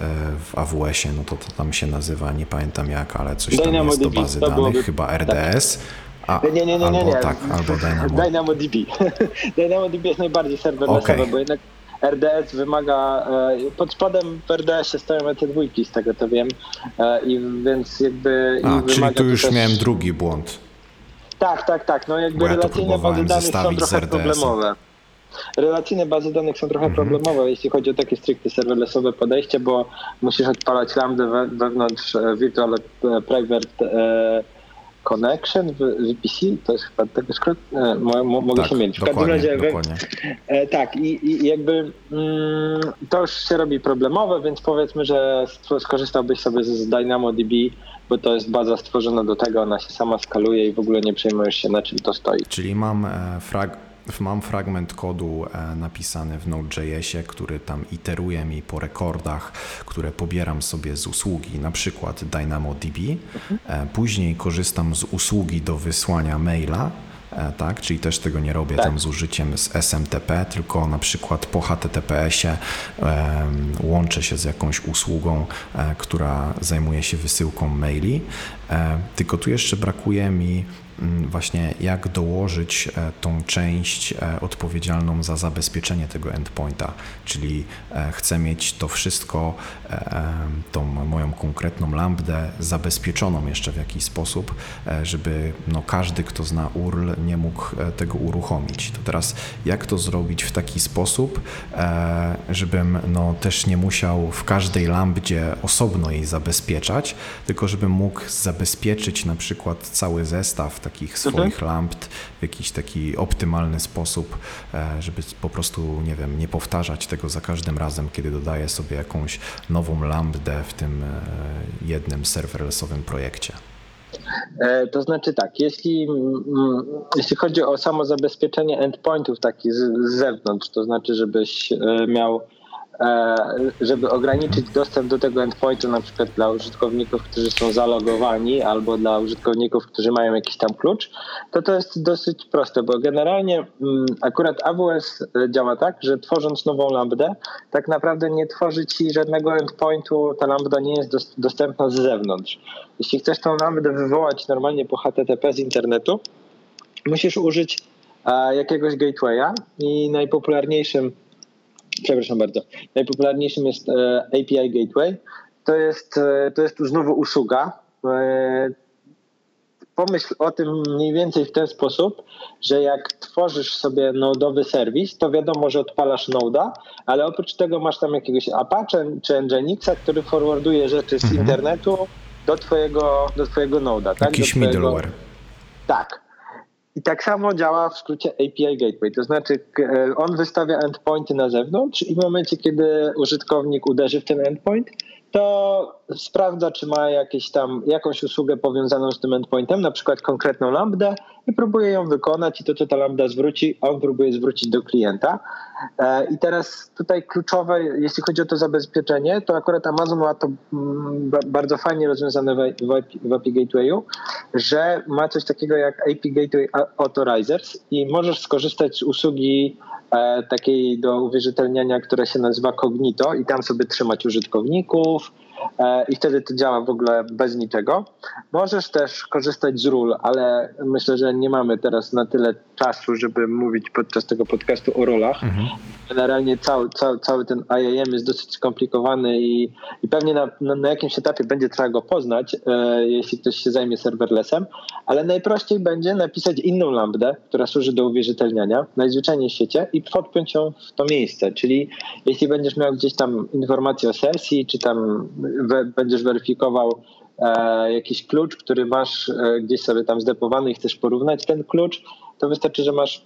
w AWS-ie, no to, to tam się nazywa, nie pamiętam jak, ale coś tam jest do bazy danych, chyba RDS. Tak a, nie, nie, nie, nie, nie. tak, albo Dynamo. DynamoDB. DynamoDB jest najbardziej serwerlessowy, okay. bo jednak RDS wymaga, e, pod spodem w RDS-ie stoją ET2 z tego to wiem, e, i więc jakby... A, czyli tu już też... miałem drugi błąd. Tak, tak, tak. No jakby Bo ja relacyjne bazy danych są trochę problemowe. Relacyjne bazy danych są trochę Mhm. problemowe, jeśli chodzi o takie stricte serverlessowe podejście, bo musisz odpalać lambda we, wewnątrz e, Virtual Private Connection w VPC, to jest chyba tego skrót, e, mo, mo, mogę Tak, się mieć. W każdym razie. E, tak, i, i jakby mm, to już się robi problemowe, więc powiedzmy, że sk- skorzystałbyś sobie z, z DynamoDB, bo to jest baza stworzona do tego, ona się sama skaluje i w ogóle nie przejmujesz się na czym to stoi. Czyli mam, e, frag, mam fragment kodu e, napisany w Node.jsie, który tam iteruje mi po rekordach, które pobieram sobie z usługi, na przykład DynamoDB. E, Później korzystam z usługi do wysłania maila, e, tak? Czyli też tego nie robię Tak. tam z użyciem z SMTP, tylko na przykład po HTTPS-ie łączę się z jakąś usługą, e, która zajmuje się wysyłką maili. E, Tylko tu jeszcze brakuje mi właśnie jak dołożyć e, tą część e, odpowiedzialną za zabezpieczenie tego endpointa, czyli e, chcę mieć to wszystko, tą moją konkretną lambdę zabezpieczoną jeszcze w jakiś sposób, żeby no, każdy, kto zna URL, nie mógł tego uruchomić. To teraz jak to zrobić w taki sposób, żebym no, też nie musiał w każdej lambdzie osobno jej zabezpieczać, tylko żebym mógł zabezpieczyć na przykład cały zestaw takich swoich lambd w jakiś taki optymalny sposób, e, żeby po prostu, nie wiem, nie powtarzać tego za każdym razem, kiedy dodaję sobie jakąś nową lambdę w tym e, jednym serverlessowym projekcie. E, To znaczy tak, jeśli, jeśli chodzi o samo zabezpieczenie endpointów takich z, z zewnątrz, to znaczy żebyś miał, żeby ograniczyć dostęp do tego endpointu na przykład dla użytkowników, którzy są zalogowani albo dla użytkowników, którzy mają jakiś tam klucz, to to jest dosyć proste, bo generalnie mm, akurat AWS działa tak, że tworząc nową lambdę, tak naprawdę nie tworzy ci żadnego endpointu, ta lambda nie jest dos- dostępna z zewnątrz. Jeśli chcesz tą lambdę wywołać normalnie po HTTP z internetu, musisz użyć e, jakiegoś gatewaya i najpopularniejszym, przepraszam bardzo, najpopularniejszym jest e, API Gateway. To jest, e, to jest tu znowu usługa. E, pomyśl o tym mniej więcej w ten sposób, że jak tworzysz sobie nodowy serwis, to wiadomo, że odpalasz noda, ale oprócz tego masz tam jakiegoś Apache czy Nginxa, który forwarduje rzeczy z internetu do twojego, do twojego noda. Tak? Jakiś twojego, middleware. Tak. I tak samo działa w skrócie API Gateway. To znaczy e, on wystawia endpointy na zewnątrz i w momencie, kiedy użytkownik uderzy w ten endpoint, to sprawdza, czy ma jakieś tam, jakąś usługę powiązaną z tym endpointem, na przykład konkretną lambdę i próbuje ją wykonać i to, co ta lambda zwróci, on próbuje zwrócić do klienta. E, I teraz tutaj kluczowe, jeśli chodzi o to zabezpieczenie, to akurat Amazon ma to mm, ba- bardzo fajnie rozwiązane w API Gatewayu, że ma coś takiego jak API Gateway Authorizers i możesz skorzystać z usługi e, takiej do uwierzytelniania, która się nazywa Cognito i tam sobie trzymać użytkowników e, i wtedy to działa w ogóle bez niczego. Możesz też korzystać z ról, ale myślę, że nie mamy teraz na tyle czasu, żeby mówić podczas tego podcastu o rolach. Generalnie cały, cały, cały ten IAM jest dosyć skomplikowany i, i pewnie na, na, na jakimś etapie będzie trzeba go poznać, e, jeśli ktoś się zajmie serverlessem, ale najprościej będzie napisać inną lambdę, która służy do uwierzytelniania, najzwyczajniej w świecie i podpiąć ją w to miejsce, czyli jeśli będziesz miał gdzieś tam informacje o sesji, czy tam we, będziesz weryfikował e, jakiś klucz, który masz e, gdzieś sobie tam zdepowany i chcesz porównać ten klucz, to wystarczy, że masz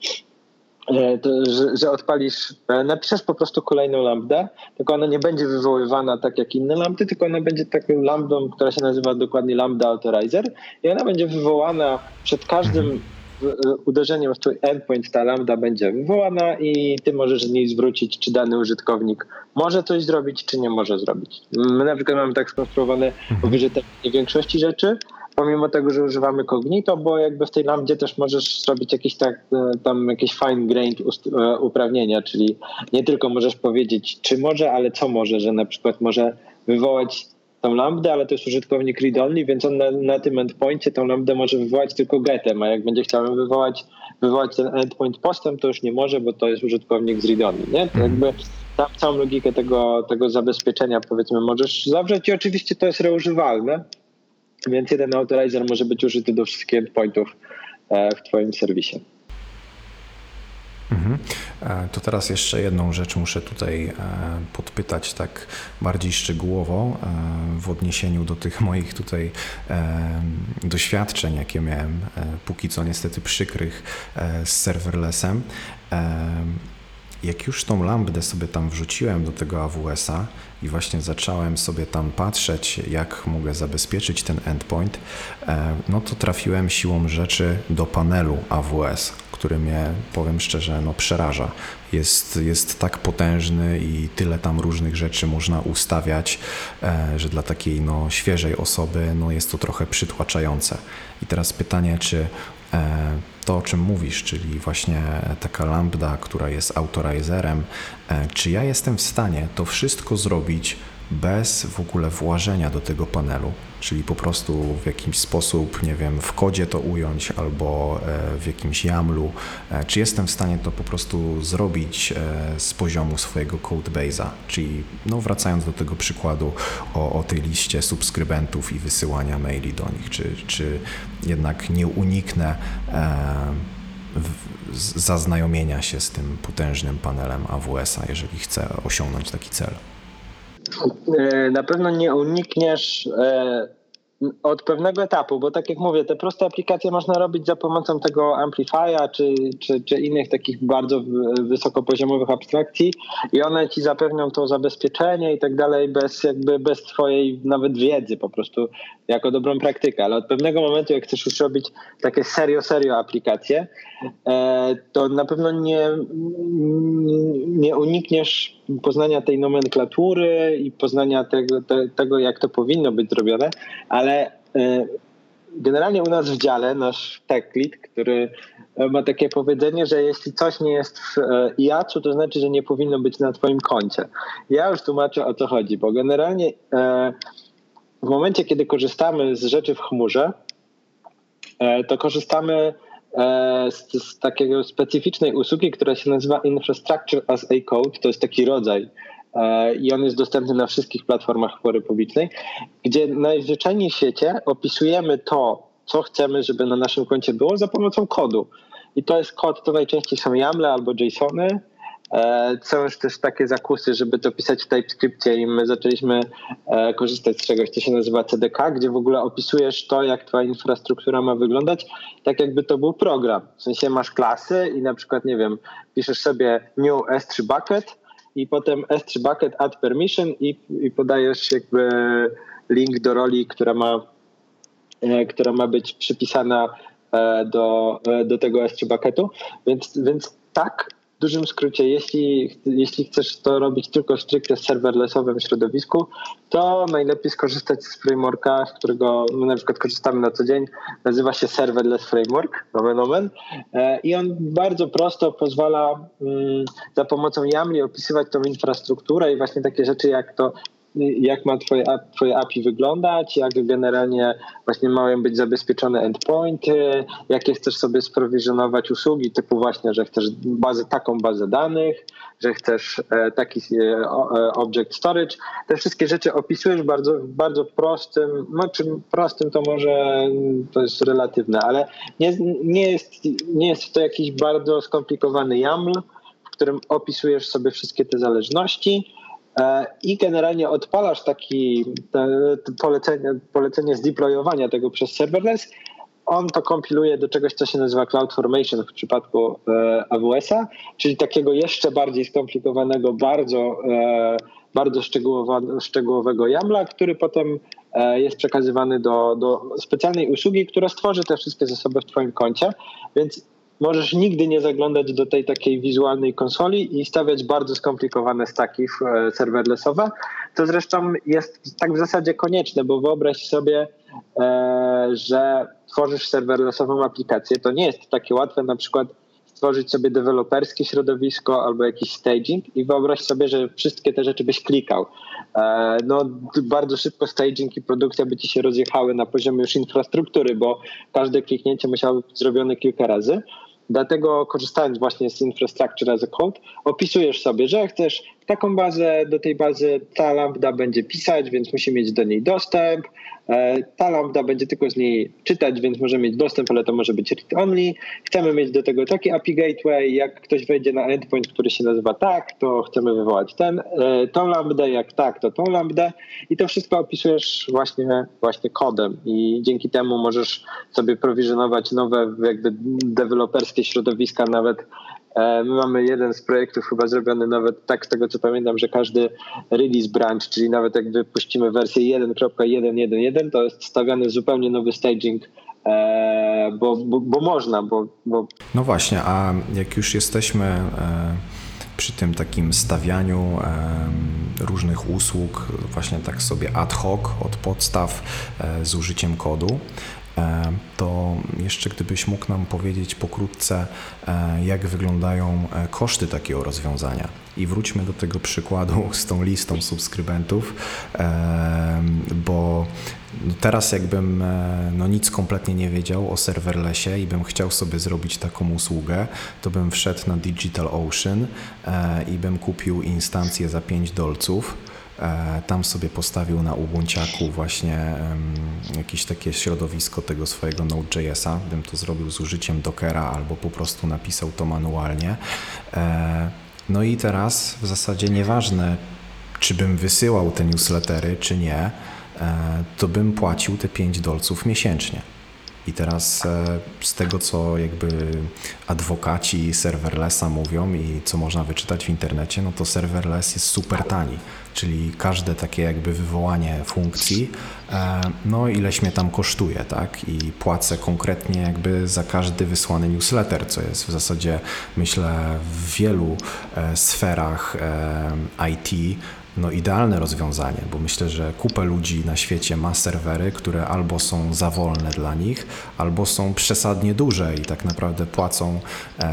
e, to, że, że odpalisz, e, napiszesz po prostu kolejną lambdę, tylko ona nie będzie wywoływana tak jak inne lambdy, tylko ona będzie taką lambdą, która się nazywa dokładnie lambda authorizer i ona będzie wywołana przed każdym e, uderzeniem w twój endpoint ta lambda będzie wywołana i ty możesz z niej zwrócić, czy dany użytkownik może coś zrobić, czy nie może zrobić. My na przykład mamy tak skonstruowane uwierzytelnienie większości rzeczy, pomimo tego, że używamy Cognito, bo jakby w tej lambdzie też możesz zrobić jakieś tak, e, tam jakieś fine grained e, uprawnienia, czyli nie tylko możesz powiedzieć, czy może, ale co może, że na przykład może wywołać tą lambdę, ale to jest użytkownik read-only, więc on na, na tym endpoincie tą lambdę może wywołać tylko getem, a jak będzie chciał wywołać, wywołać ten endpoint postem, to już nie może, bo to jest użytkownik z read-only, nie? To jakby tam całą logikę tego, tego zabezpieczenia powiedzmy możesz zawrzeć i oczywiście to jest reużywalne, więc jeden authorizer może być użyty do wszystkich endpointów w Twoim serwisie. Mhm. E, to teraz jeszcze jedną rzecz muszę tutaj e, podpytać tak bardziej szczegółowo e, w odniesieniu do tych moich tutaj doświadczeń, jakie miałem póki co niestety przykrych z serverlessem. Jak już tą lambdę sobie tam wrzuciłem do tego AWS-a i właśnie zacząłem sobie tam patrzeć, jak mogę zabezpieczyć ten endpoint, no to trafiłem siłą rzeczy do panelu AWS, który mnie, powiem szczerze, no przeraża. Jest, jest tak potężny i tyle tam różnych rzeczy można ustawiać, e, że dla takiej no, świeżej osoby no, jest to trochę przytłaczające. I teraz pytanie, czy e, to, o czym mówisz, czyli właśnie taka lambda, która jest autorizerem, e, czy ja jestem w stanie to wszystko zrobić bez w ogóle włażenia do tego panelu, czyli po prostu w jakiś sposób, nie wiem, w kodzie to ująć albo e, w jakimś YAMLu, e, czy jestem w stanie to po prostu zrobić e, z poziomu swojego codebase'a, czyli no wracając do tego przykładu o, o tej liście subskrybentów i wysyłania maili do nich, czy, czy jednak nie uniknę zaznajomienia się z tym potężnym panelem AWS-a, jeżeli chcę osiągnąć taki cel. E, na pewno nie unikniesz e, od pewnego etapu, bo tak jak mówię, te proste aplikacje można robić za pomocą tego Amplifya czy, czy, czy innych takich bardzo wysokopoziomowych abstrakcji i one ci zapewnią to zabezpieczenie i tak dalej bez jakby bez twojej nawet wiedzy po prostu jako dobrą praktykę, ale od pewnego momentu jak chcesz już robić takie serio, serio aplikacje, e, to na pewno nie, nie unikniesz poznania tej nomenklatury i poznania tego, te, tego jak to powinno być zrobione, ale e, generalnie u nas w dziale nasz tech lead, który e, ma takie powiedzenie, że jeśli coś nie jest w e, IAC-u, to znaczy, że nie powinno być na twoim koncie. Ja już tłumaczę o co chodzi, bo generalnie w momencie, kiedy korzystamy z rzeczy w chmurze, to korzystamy z, z takiego specyficznej usługi, która się nazywa Infrastructure as a Code. To jest taki rodzaj E, i on jest dostępny na wszystkich platformach chmury publicznej, gdzie najzwyczajniej w świecie opisujemy to, co chcemy, żeby na naszym koncie było za pomocą kodu. I to jest kod, to najczęściej są YAML albo JSONy. E, są już też takie zakusy, żeby to pisać w TypeScriptie i my zaczęliśmy e, korzystać z czegoś, co się nazywa CDK, gdzie w ogóle opisujesz to, jak twoja infrastruktura ma wyglądać, tak jakby to był program. W sensie masz klasy i na przykład, nie wiem, piszesz sobie new S3 bucket, i potem S3 bucket add permission i, i podajesz jakby link do roli, która ma, e, która ma być przypisana do, do tego S3 bucketu. Więc, więc tak, w dużym skrócie, jeśli, jeśli chcesz to robić tylko stricte w serverlessowym środowisku, to najlepiej skorzystać z frameworka, z którego my na przykład korzystamy na co dzień. Nazywa się Serverless Framework, nomen omen. E, I on bardzo prosto pozwala mm, za pomocą YAML opisywać tą infrastrukturę i właśnie takie rzeczy jak to jak ma twoje, twoje API wyglądać, jak generalnie właśnie mają być zabezpieczone endpointy, jakie chcesz sobie sprowizonować usługi, typu właśnie, że chcesz bazę, taką bazę danych, że chcesz e, taki e, e, object storage. Te wszystkie rzeczy opisujesz bardzo, bardzo prostym, no czym prostym to może to jest relatywne, ale nie, nie, jest, nie jest to jakiś bardzo skomplikowany YAML, w którym opisujesz sobie wszystkie te zależności, i generalnie odpalasz taki polecenie, polecenie zdeployowania tego przez serverless, on to kompiluje do czegoś, co się nazywa CloudFormation w przypadku e, AWS-a, czyli takiego jeszcze bardziej skomplikowanego, bardzo, e, bardzo szczegółowego YAMLa, który potem jest przekazywany do, do specjalnej usługi, która stworzy te wszystkie zasoby w Twoim koncie. Więc możesz nigdy nie zaglądać do tej takiej wizualnej konsoli i stawiać bardzo skomplikowane staki e, serverlessowe. To zresztą jest tak w zasadzie konieczne, bo wyobraź sobie, e, że tworzysz serverlessową aplikację. To nie jest takie łatwe na przykład stworzyć sobie deweloperskie środowisko albo jakiś staging i wyobraź sobie, że wszystkie te rzeczy byś klikał. E, no, bardzo szybko staging i produkcja by ci się rozjechały na poziomie już infrastruktury, bo każde kliknięcie musiało być zrobione kilka razy. Dlatego korzystając właśnie z Infrastructure as a Code, opisujesz sobie, że chcesz taką bazę, do tej bazy ta lambda będzie pisać, więc musi mieć do niej dostęp. E, ta lambda będzie tylko z niej czytać, więc może mieć dostęp, ale to może być read-only. Chcemy mieć do tego taki API gateway, jak ktoś wejdzie na endpoint, który się nazywa tak, to chcemy wywołać ten, e, tą lambdę, jak tak, to tą lambdę i to wszystko opisujesz właśnie, właśnie kodem i dzięki temu możesz sobie prowizonować nowe jakby deweloperskie środowiska, nawet my mamy jeden z projektów chyba zrobiony nawet tak z tego co pamiętam, że każdy release branch, czyli nawet jak wypuścimy wersję 1.1.1.1, to jest stawiany zupełnie nowy staging e, bo, bo, bo można, bo, bo... No właśnie, a jak już jesteśmy e, przy tym takim stawianiu różnych usług, właśnie tak sobie ad hoc, od podstaw z użyciem kodu, E, to jeszcze gdybyś mógł nam powiedzieć pokrótce, e, jak wyglądają e, koszty takiego rozwiązania. I wróćmy do tego przykładu z tą listą subskrybentów, bo teraz jakbym no nic kompletnie nie wiedział o serverlessie i bym chciał sobie zrobić taką usługę, to bym wszedł na DigitalOcean i bym kupił instancję za 5 dolców E, tam sobie postawił na Ubunciaku właśnie jakieś takie środowisko tego swojego Node.js'a, bym to zrobił z użyciem Dockera albo po prostu napisał to manualnie. E, no i teraz w zasadzie nieważne, czy bym wysyłał te newslettery, czy nie, e, to bym płacił te 5 dolców miesięcznie. I teraz z tego, co jakby adwokaci serverlessa mówią i co można wyczytać w internecie, no to serverless jest super tani czyli każde takie jakby wywołanie funkcji, e, no ileś mnie tam kosztuje, tak? I płacę konkretnie jakby za każdy wysłany newsletter, co jest w zasadzie myślę w wielu e, sferach e, IT no idealne rozwiązanie, bo myślę, że kupę ludzi na świecie ma serwery, które albo są za wolne dla nich, albo są przesadnie duże i tak naprawdę płacą e,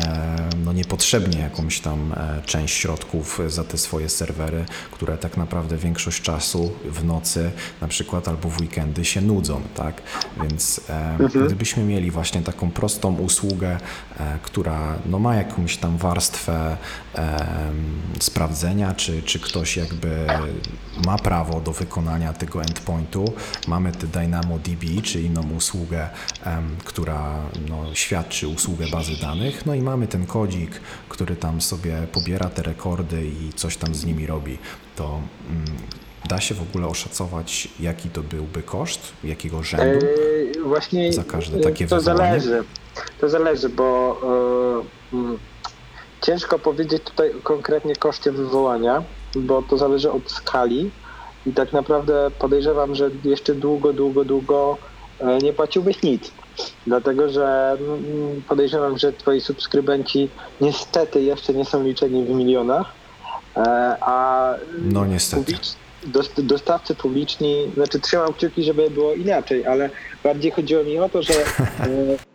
no niepotrzebnie jakąś tam e, część środków za te swoje serwery, które tak naprawdę większość czasu w nocy na przykład albo w weekendy się nudzą, tak? Więc e, mhm. gdybyśmy mieli właśnie taką prostą usługę, która no ma jakąś tam warstwę sprawdzenia, czy, czy ktoś jakby ma prawo do wykonania tego endpointu. Mamy te DynamoDB, czy inną usługę, która no, świadczy usługę bazy danych. No i mamy ten kodzik, który tam sobie pobiera te rekordy i coś tam z nimi robi. To mm, Da się w ogóle oszacować, jaki to byłby koszt, jakiego rzędu yy, właśnie za każde takie to wywołanie? Zależy. To zależy, bo yy, ciężko powiedzieć tutaj konkretnie koszcie wywołania, bo to zależy od skali i tak naprawdę podejrzewam, że jeszcze długo, długo, długo e, nie płaciłbyś nic. Dlatego, że mm, podejrzewam, że twoi subskrybenci niestety jeszcze nie są liczeni w milionach, e, a no niestety. dostawcy publiczni, znaczy trzymam kciuki, żeby było inaczej, ale bardziej chodziło mi o to, że e,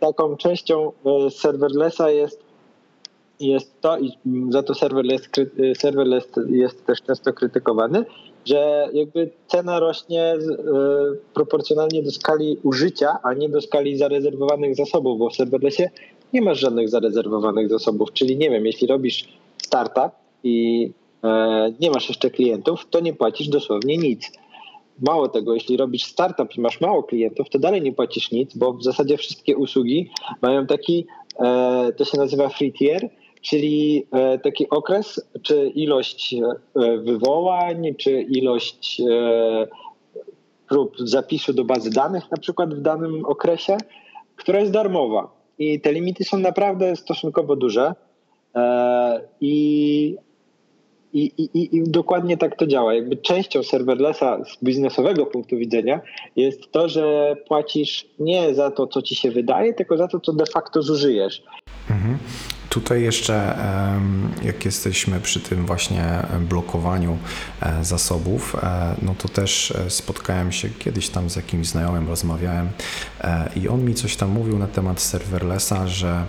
taką częścią serverlessa jest jest to, i za to serverless, serverless jest też często krytykowany, że jakby cena rośnie e, proporcjonalnie do skali użycia, a nie do skali zarezerwowanych zasobów, bo w serverlessie nie masz żadnych zarezerwowanych zasobów. Czyli nie wiem, jeśli robisz startup i e, nie masz jeszcze klientów, to nie płacisz dosłownie nic. Mało tego, jeśli robisz startup i masz mało klientów, to dalej nie płacisz nic, bo w zasadzie wszystkie usługi mają taki, e, to się nazywa free tier, czyli e, taki okres, czy ilość e, wywołań, czy ilość e, prób zapisu do bazy danych na przykład w danym okresie, która jest darmowa. I te limity są naprawdę stosunkowo duże. I, i, i, I, dokładnie tak to działa. Jakby częścią serverlessa z biznesowego punktu widzenia jest to, że płacisz nie za to, co ci się wydaje, tylko za to, co de facto zużyjesz. Mhm. Tutaj jeszcze, jak jesteśmy przy tym właśnie blokowaniu e, zasobów, e, no to też e, spotkałem się kiedyś tam z jakimś znajomym, rozmawiałem i on mi coś tam mówił na temat serverlessa, że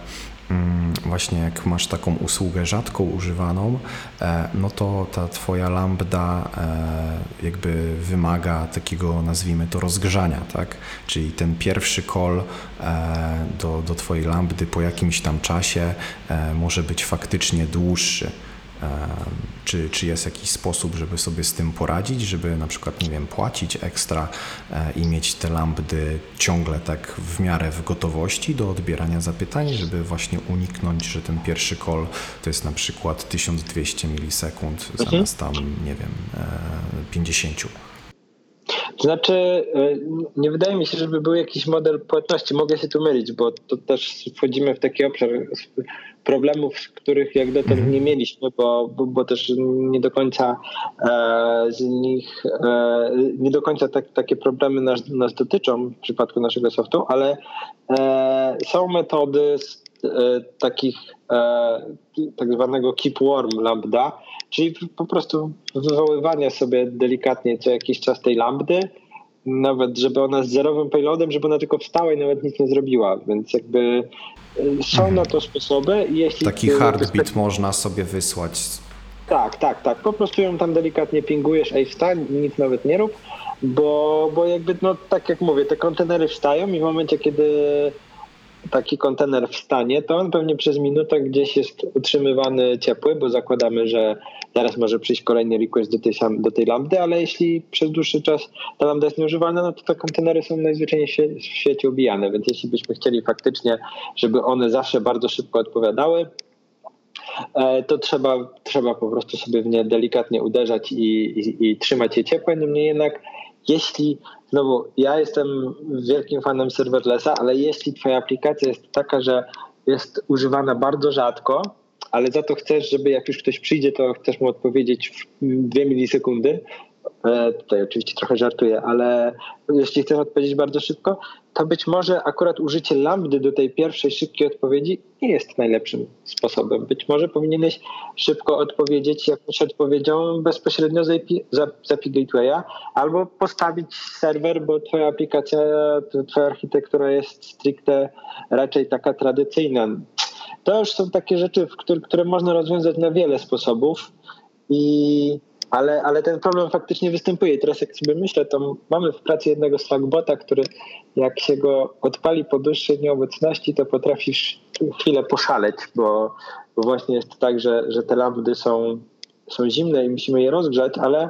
właśnie jak masz taką usługę rzadko używaną, e, no to ta twoja lambda e, jakby wymaga takiego, nazwijmy to, rozgrzania, tak? Czyli ten pierwszy call e, do, do twojej lambdy po jakimś tam czasie może być faktycznie dłuższy. Czy, czy jest jakiś sposób, żeby sobie z tym poradzić, żeby na przykład, nie wiem, płacić ekstra e, i mieć te lambdy ciągle tak w miarę w gotowości do odbierania zapytań, żeby właśnie uniknąć, że ten pierwszy call to jest na przykład 1200 milisekund mhm. zamiast tam, nie wiem, 50. E, to znaczy, e, nie wydaje mi się, żeby był jakiś model płatności. Mogę się tu mylić, bo to też wchodzimy w taki obszar problemów, których jak dotąd mhm. nie mieliśmy, bo, bo, bo, też nie do końca e, z nich, e, nie do końca tak, takie problemy nas, nas dotyczą w przypadku naszego softu, ale e, są metody z e, takich e, tak zwanego keep warm lambda, czyli po prostu wywoływania sobie delikatnie co jakiś czas tej lambdy, nawet żeby ona z zerowym payloadem, żeby ona tylko wstała i nawet nic nie zrobiła, więc jakby y, są na to sposoby. Jeśli Taki heartbeat tak... można sobie wysłać. Tak, tak, tak. Po prostu ją tam delikatnie pingujesz, ej wstań, nic nawet nie rób, bo, bo jakby, no tak jak mówię, te kontenery wstają i w momencie, kiedy taki kontener wstanie, to on pewnie przez minutę gdzieś jest utrzymywany ciepły, bo zakładamy, że zaraz może przyjść kolejny request do tej, do tej lambdy, ale jeśli przez dłuższy czas ta lambda jest nieużywana, no to te kontenery są najzwyczajniej w świecie ubijane, więc jeśli byśmy chcieli faktycznie, żeby one zawsze bardzo szybko odpowiadały, e, to trzeba, trzeba po prostu sobie w nie delikatnie uderzać i, i, i trzymać je ciepłe. Niemniej jednak, jeśli znowu, ja jestem wielkim fanem serverlessa, ale jeśli twoja aplikacja jest taka, że jest używana bardzo rzadko, ale za to chcesz, żeby jak już ktoś przyjdzie, to chcesz mu odpowiedzieć w dwie milisekundy, E, tutaj oczywiście trochę żartuję, ale jeśli chcesz odpowiedzieć bardzo szybko, to być może akurat użycie lambdy do tej pierwszej szybkiej odpowiedzi nie jest najlepszym sposobem. Być może powinieneś szybko odpowiedzieć jakąś odpowiedzią bezpośrednio z API Gatewaya albo postawić serwer, bo twoja aplikacja, twoja architektura jest stricte raczej taka tradycyjna. To już są takie rzeczy, które, które można rozwiązać na wiele sposobów i ale, ale ten problem faktycznie występuje. Teraz jak sobie myślę, to mamy w pracy jednego Slackbota, który jak się go odpali po dłuższej nieobecności, to potrafisz chwilę poszaleć, bo, bo właśnie jest tak, że, że te lambdy są, są zimne i musimy je rozgrzać, ale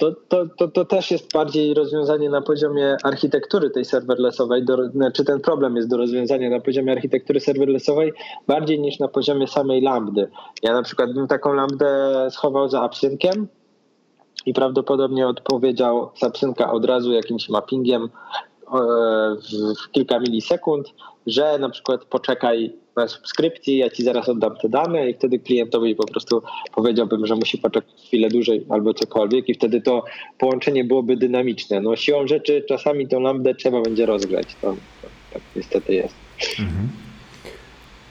to, to, to, to też jest bardziej rozwiązanie na poziomie architektury tej serverlessowej, do, znaczy ten problem jest do rozwiązania na poziomie architektury serverlessowej bardziej niż na poziomie samej lambdy. Ja na przykład bym taką lambdę schował za absynkiem i prawdopodobnie odpowiedział z absynka od razu jakimś mappingiem w, w kilka milisekund, że na przykład poczekaj na subskrypcji, ja ci zaraz oddam te dane i wtedy klientowi po prostu powiedziałbym, że musi poczekać chwilę dłużej albo cokolwiek i wtedy to połączenie byłoby dynamiczne. No siłą rzeczy czasami tą lambdę trzeba będzie rozgrzać. To, to tak niestety jest. Mhm.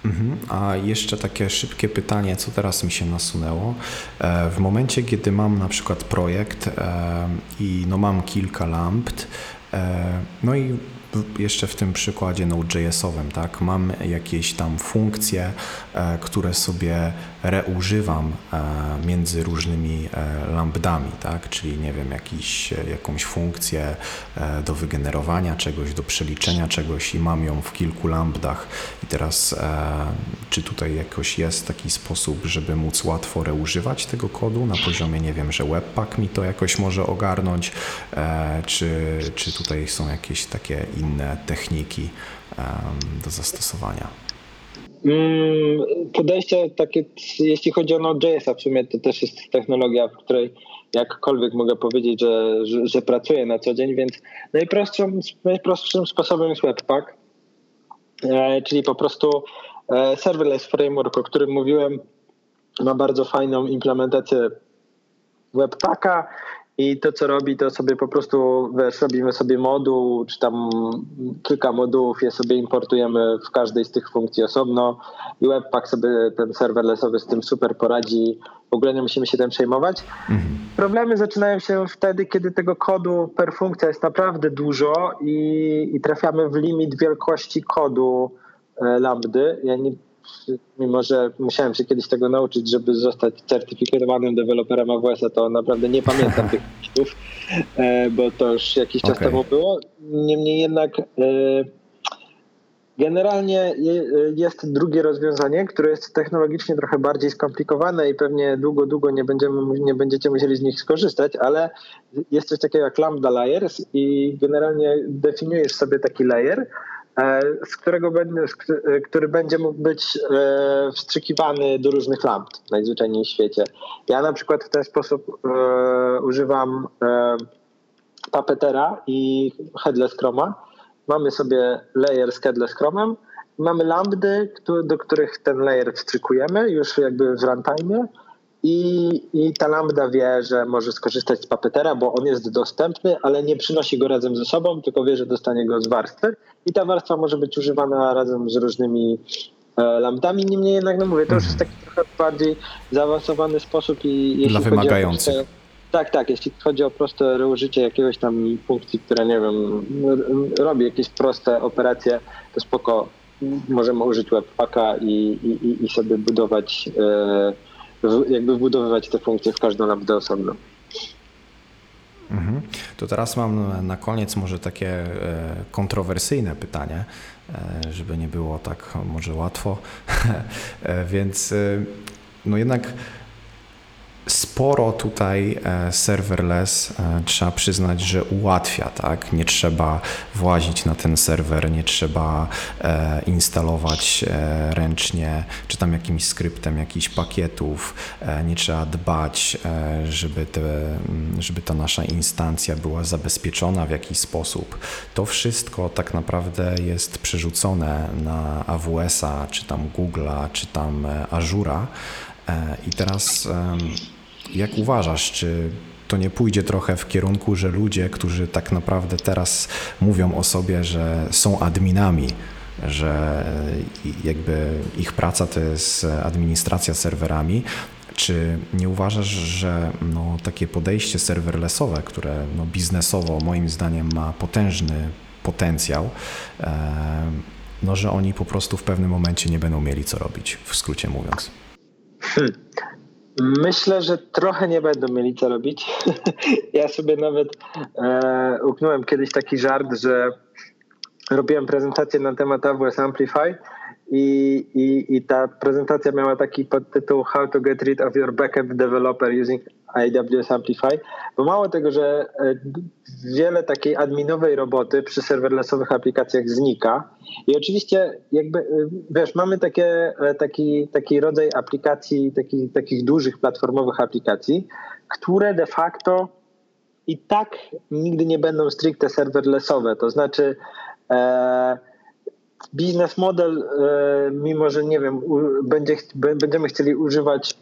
Mhm. A jeszcze takie szybkie pytanie, co teraz mi się nasunęło. E, w momencie, kiedy mam na przykład projekt e, i no mam kilka lamp, e, no i jeszcze w tym przykładzie Node.jsowym, tak, mam jakieś tam funkcje, e, które sobie reużywam e, między różnymi e, lambdami, tak, czyli nie wiem, jakiś, jakąś funkcję do wygenerowania czegoś, do przeliczenia czegoś i mam ją w kilku lambdach. I teraz czy tutaj jakoś jest taki sposób, żeby móc łatwo reużywać tego kodu? Na poziomie, nie wiem, że Webpack mi to jakoś może ogarnąć, czy, czy tutaj są jakieś takie inne techniki do zastosowania? Mm, podejście takie, jeśli chodzi o Node.js, w sumie to też jest technologia, w której jakkolwiek mogę powiedzieć, że, że, że pracuję na co dzień, więc najprostszym, najprostszym sposobem jest Webpack, e, czyli po prostu e, serverless framework, o którym mówiłem, ma bardzo fajną implementację Webpacka i to, co robi, to sobie po prostu wiesz, robimy sobie moduł, czy tam kilka modułów, je sobie importujemy w każdej z tych funkcji osobno i Webpack sobie ten serverlessowy z tym super poradzi. W ogóle nie musimy się tym przejmować. Mhm. Problemy zaczynają się wtedy, kiedy tego kodu per funkcja jest naprawdę dużo i, i trafiamy w limit wielkości kodu e, lambdy. Ja nie mimo że musiałem się kiedyś tego nauczyć, żeby zostać certyfikowanym deweloperem AWS-a, to naprawdę nie pamiętam tych liczbów, e, bo to już jakiś czas okay. temu było. Niemniej jednak e, Generalnie jest drugie rozwiązanie, które jest technologicznie trochę bardziej skomplikowane i pewnie długo, długo nie, będziemy, nie będziecie musieli z nich skorzystać, ale jest coś takiego jak Lambda Layers i generalnie definiujesz sobie taki layer, z którego będzie, który będzie mógł być e, wstrzykiwany do różnych lamp najzwyczajniej w świecie. Ja na przykład w ten sposób e, używam Puppetera i Headless Chroma. Mamy sobie layer z Headless Chromem, mamy lambdy, do których ten layer wstrzykujemy już jakby w runtime i, i ta lambda wie, że może skorzystać z Puppetera, bo on jest dostępny, ale nie przynosi go razem ze sobą, tylko wie, że dostanie go z warstwy i ta warstwa może być używana razem z różnymi e, lambdami. Niemniej jednak, no mówię, to już jest taki trochę bardziej zaawansowany sposób i jeśli Dla wymagających. O tak, tak. Jeśli chodzi o proste użycie jakiegoś tam funkcji, które nie wiem, robi jakieś proste operacje, to spoko. Możemy użyć webpacka i, i, i sobie budować, e, jakby wbudowywać te funkcje w każdą lambdę osobno. Mhm. To teraz mam na koniec może takie e, kontrowersyjne pytanie, e, żeby nie było tak może łatwo. Więc no jednak sporo tutaj e, serverless e, trzeba przyznać, że ułatwia, tak? Nie trzeba włazić na ten serwer, nie trzeba e, instalować ręcznie, czy tam jakimś skryptem jakichś pakietów, nie trzeba dbać, żeby, te, żeby ta nasza instancja była zabezpieczona w jakiś sposób. To wszystko tak naprawdę jest przerzucone na AWS-a, czy tam Google'a, czy tam Azura. I teraz jak uważasz, czy to nie pójdzie trochę w kierunku, że ludzie, którzy tak naprawdę teraz mówią o sobie, że są adminami, że jakby ich praca to jest administracja serwerami, czy nie uważasz, że no, takie podejście serverlessowe, które no, biznesowo moim zdaniem ma potężny potencjał, e, no, że oni po prostu w pewnym momencie nie będą mieli co robić, w skrócie mówiąc? Hmm. Myślę, że trochę nie będą mieli co robić. ja sobie nawet e, uknąłem kiedyś taki żart, że robiłem prezentację na temat AWS Amplify i, i, i ta prezentacja miała taki podtytuł How to get rid of your backup developer using AWS Amplify, bo mało tego, że e, wiele takiej adminowej roboty przy serverlessowych aplikacjach znika. I oczywiście jakby, e, wiesz, mamy takie, e, taki, taki rodzaj aplikacji, taki, takich dużych platformowych aplikacji, które de facto i tak nigdy nie będą stricte serverlessowe, to znaczy biznes model, e, mimo że nie wiem, będzie, będziemy chcieli używać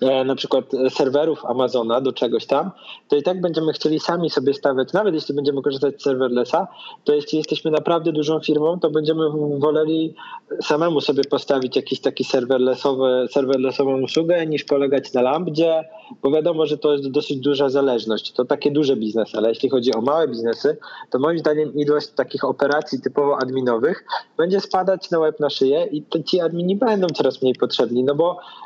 na przykład serwerów Amazona do czegoś tam, to i tak będziemy chcieli sami sobie stawiać, nawet jeśli będziemy korzystać z serverlessa, to jeśli jesteśmy naprawdę dużą firmą, to będziemy woleli samemu sobie postawić jakiś taki serverlessowy, serverlessową usługę, niż polegać na Lambdzie, bo wiadomo, że to jest dosyć duża zależność. To takie duże biznesy, ale jeśli chodzi o małe biznesy, to moim zdaniem ilość takich operacji typowo adminowych będzie spadać na łeb na szyję i ci admini będą coraz mniej potrzebni, no bo E,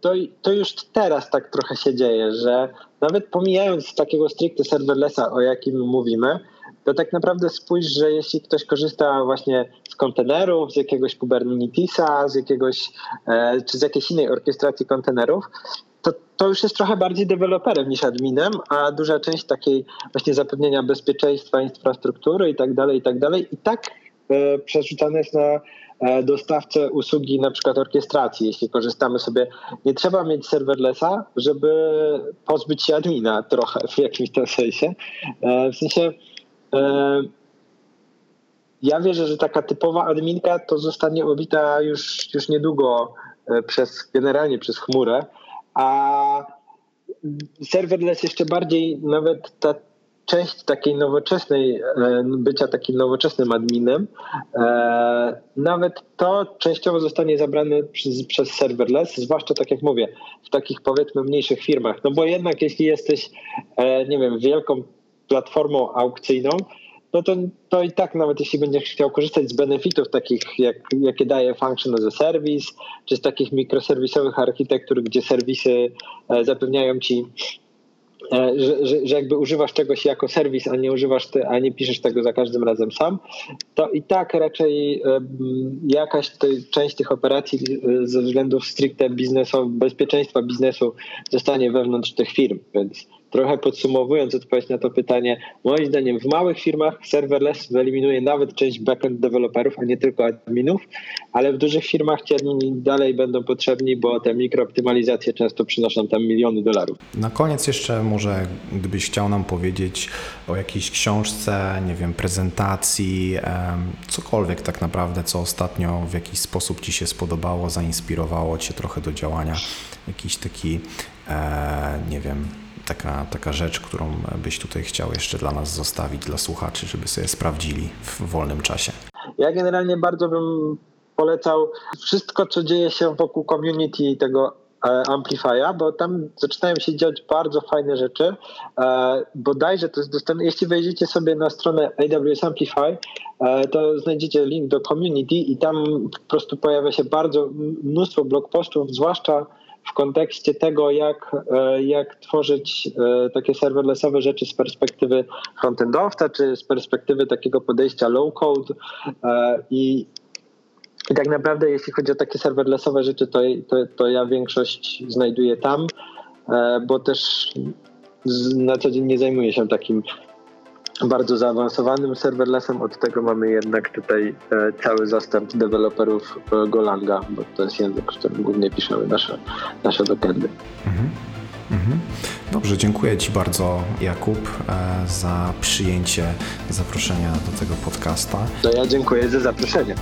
to, to już teraz tak trochę się dzieje, że nawet pomijając takiego stricte serverlessa, o jakim mówimy, to tak naprawdę spójrz, że jeśli ktoś korzysta właśnie z kontenerów, z jakiegoś Kubernetesa, z jakiegoś, e, czy z jakiejś innej orkiestracji kontenerów, to, to już jest trochę bardziej deweloperem niż adminem, a duża część takiej właśnie zapewnienia bezpieczeństwa, infrastruktury i tak dalej, i tak dalej, i tak e, przerzucane jest na E, dostawcę usługi na przykład orkiestracji, jeśli korzystamy sobie, nie trzeba mieć serverlessa, żeby pozbyć się admina trochę w jakimś tam sensie. E, w sensie e, ja wierzę, że taka typowa adminka to zostanie obita już, już niedługo przez, generalnie przez chmurę, a serverless jeszcze bardziej nawet ta część takiej nowoczesnej, e, bycia takim nowoczesnym adminem, e, nawet to częściowo zostanie zabrane przez, przez serverless, zwłaszcza tak jak mówię, w takich powiedzmy mniejszych firmach. No bo jednak jeśli jesteś, e, nie wiem, wielką platformą aukcyjną, no to, to i tak nawet jeśli będziesz chciał korzystać z benefitów takich, jak, jakie daje Function as a Service, czy z takich mikroserwisowych architektur, gdzie serwisy zapewniają ci że, że, że, jakby używasz czegoś jako serwis, a nie używasz, ty, a nie piszesz tego za każdym razem sam, to i tak raczej jakaś tej, część tych operacji e, ze względów stricte biznesowych, bezpieczeństwa biznesu zostanie wewnątrz tych firm, więc trochę podsumowując odpowiedź na to pytanie, moim zdaniem w małych firmach serverless wyeliminuje nawet część backend deweloperów, a nie tylko adminów, ale w dużych firmach ci admini dalej będą potrzebni, bo te mikrooptymalizacje często przynoszą tam miliony dolarów. Na koniec jeszcze może gdybyś chciał nam powiedzieć o jakiejś książce, nie wiem, prezentacji, cokolwiek tak naprawdę, co ostatnio w jakiś sposób Ci się spodobało, zainspirowało Cię trochę do działania, jakiś taki, e, nie wiem, taka, taka rzecz, którą byś tutaj chciał jeszcze dla nas zostawić, dla słuchaczy, żeby sobie sprawdzili w wolnym czasie? Ja generalnie bardzo bym polecał wszystko, co dzieje się wokół community tego e, Amplify'a, bo tam zaczynają się dziać bardzo fajne rzeczy. E, bodajże to jest dostępne. Jeśli wejdziecie sobie na stronę AWS Amplify, e, to znajdziecie link do community i tam po prostu pojawia się bardzo mnóstwo blog postów, zwłaszcza w kontekście tego, jak, e, jak tworzyć e, takie serverlessowe rzeczy z perspektywy frontendowca, czy z perspektywy takiego podejścia low-code e, i i tak naprawdę, jeśli chodzi o takie serverlessowe rzeczy, to, to, to ja większość znajduję tam, bo też na co dzień nie zajmuję się takim bardzo zaawansowanym serverlessem. Od tego mamy jednak tutaj e, cały zastęp deweloperów e, Golanga, bo to jest język, w którym głównie piszemy nasze, nasze backendy. Mhm. Mhm. Dobrze, dziękuję Ci bardzo, Jakub, e, za przyjęcie zaproszenia do tego podcasta. To ja dziękuję za zaproszenie.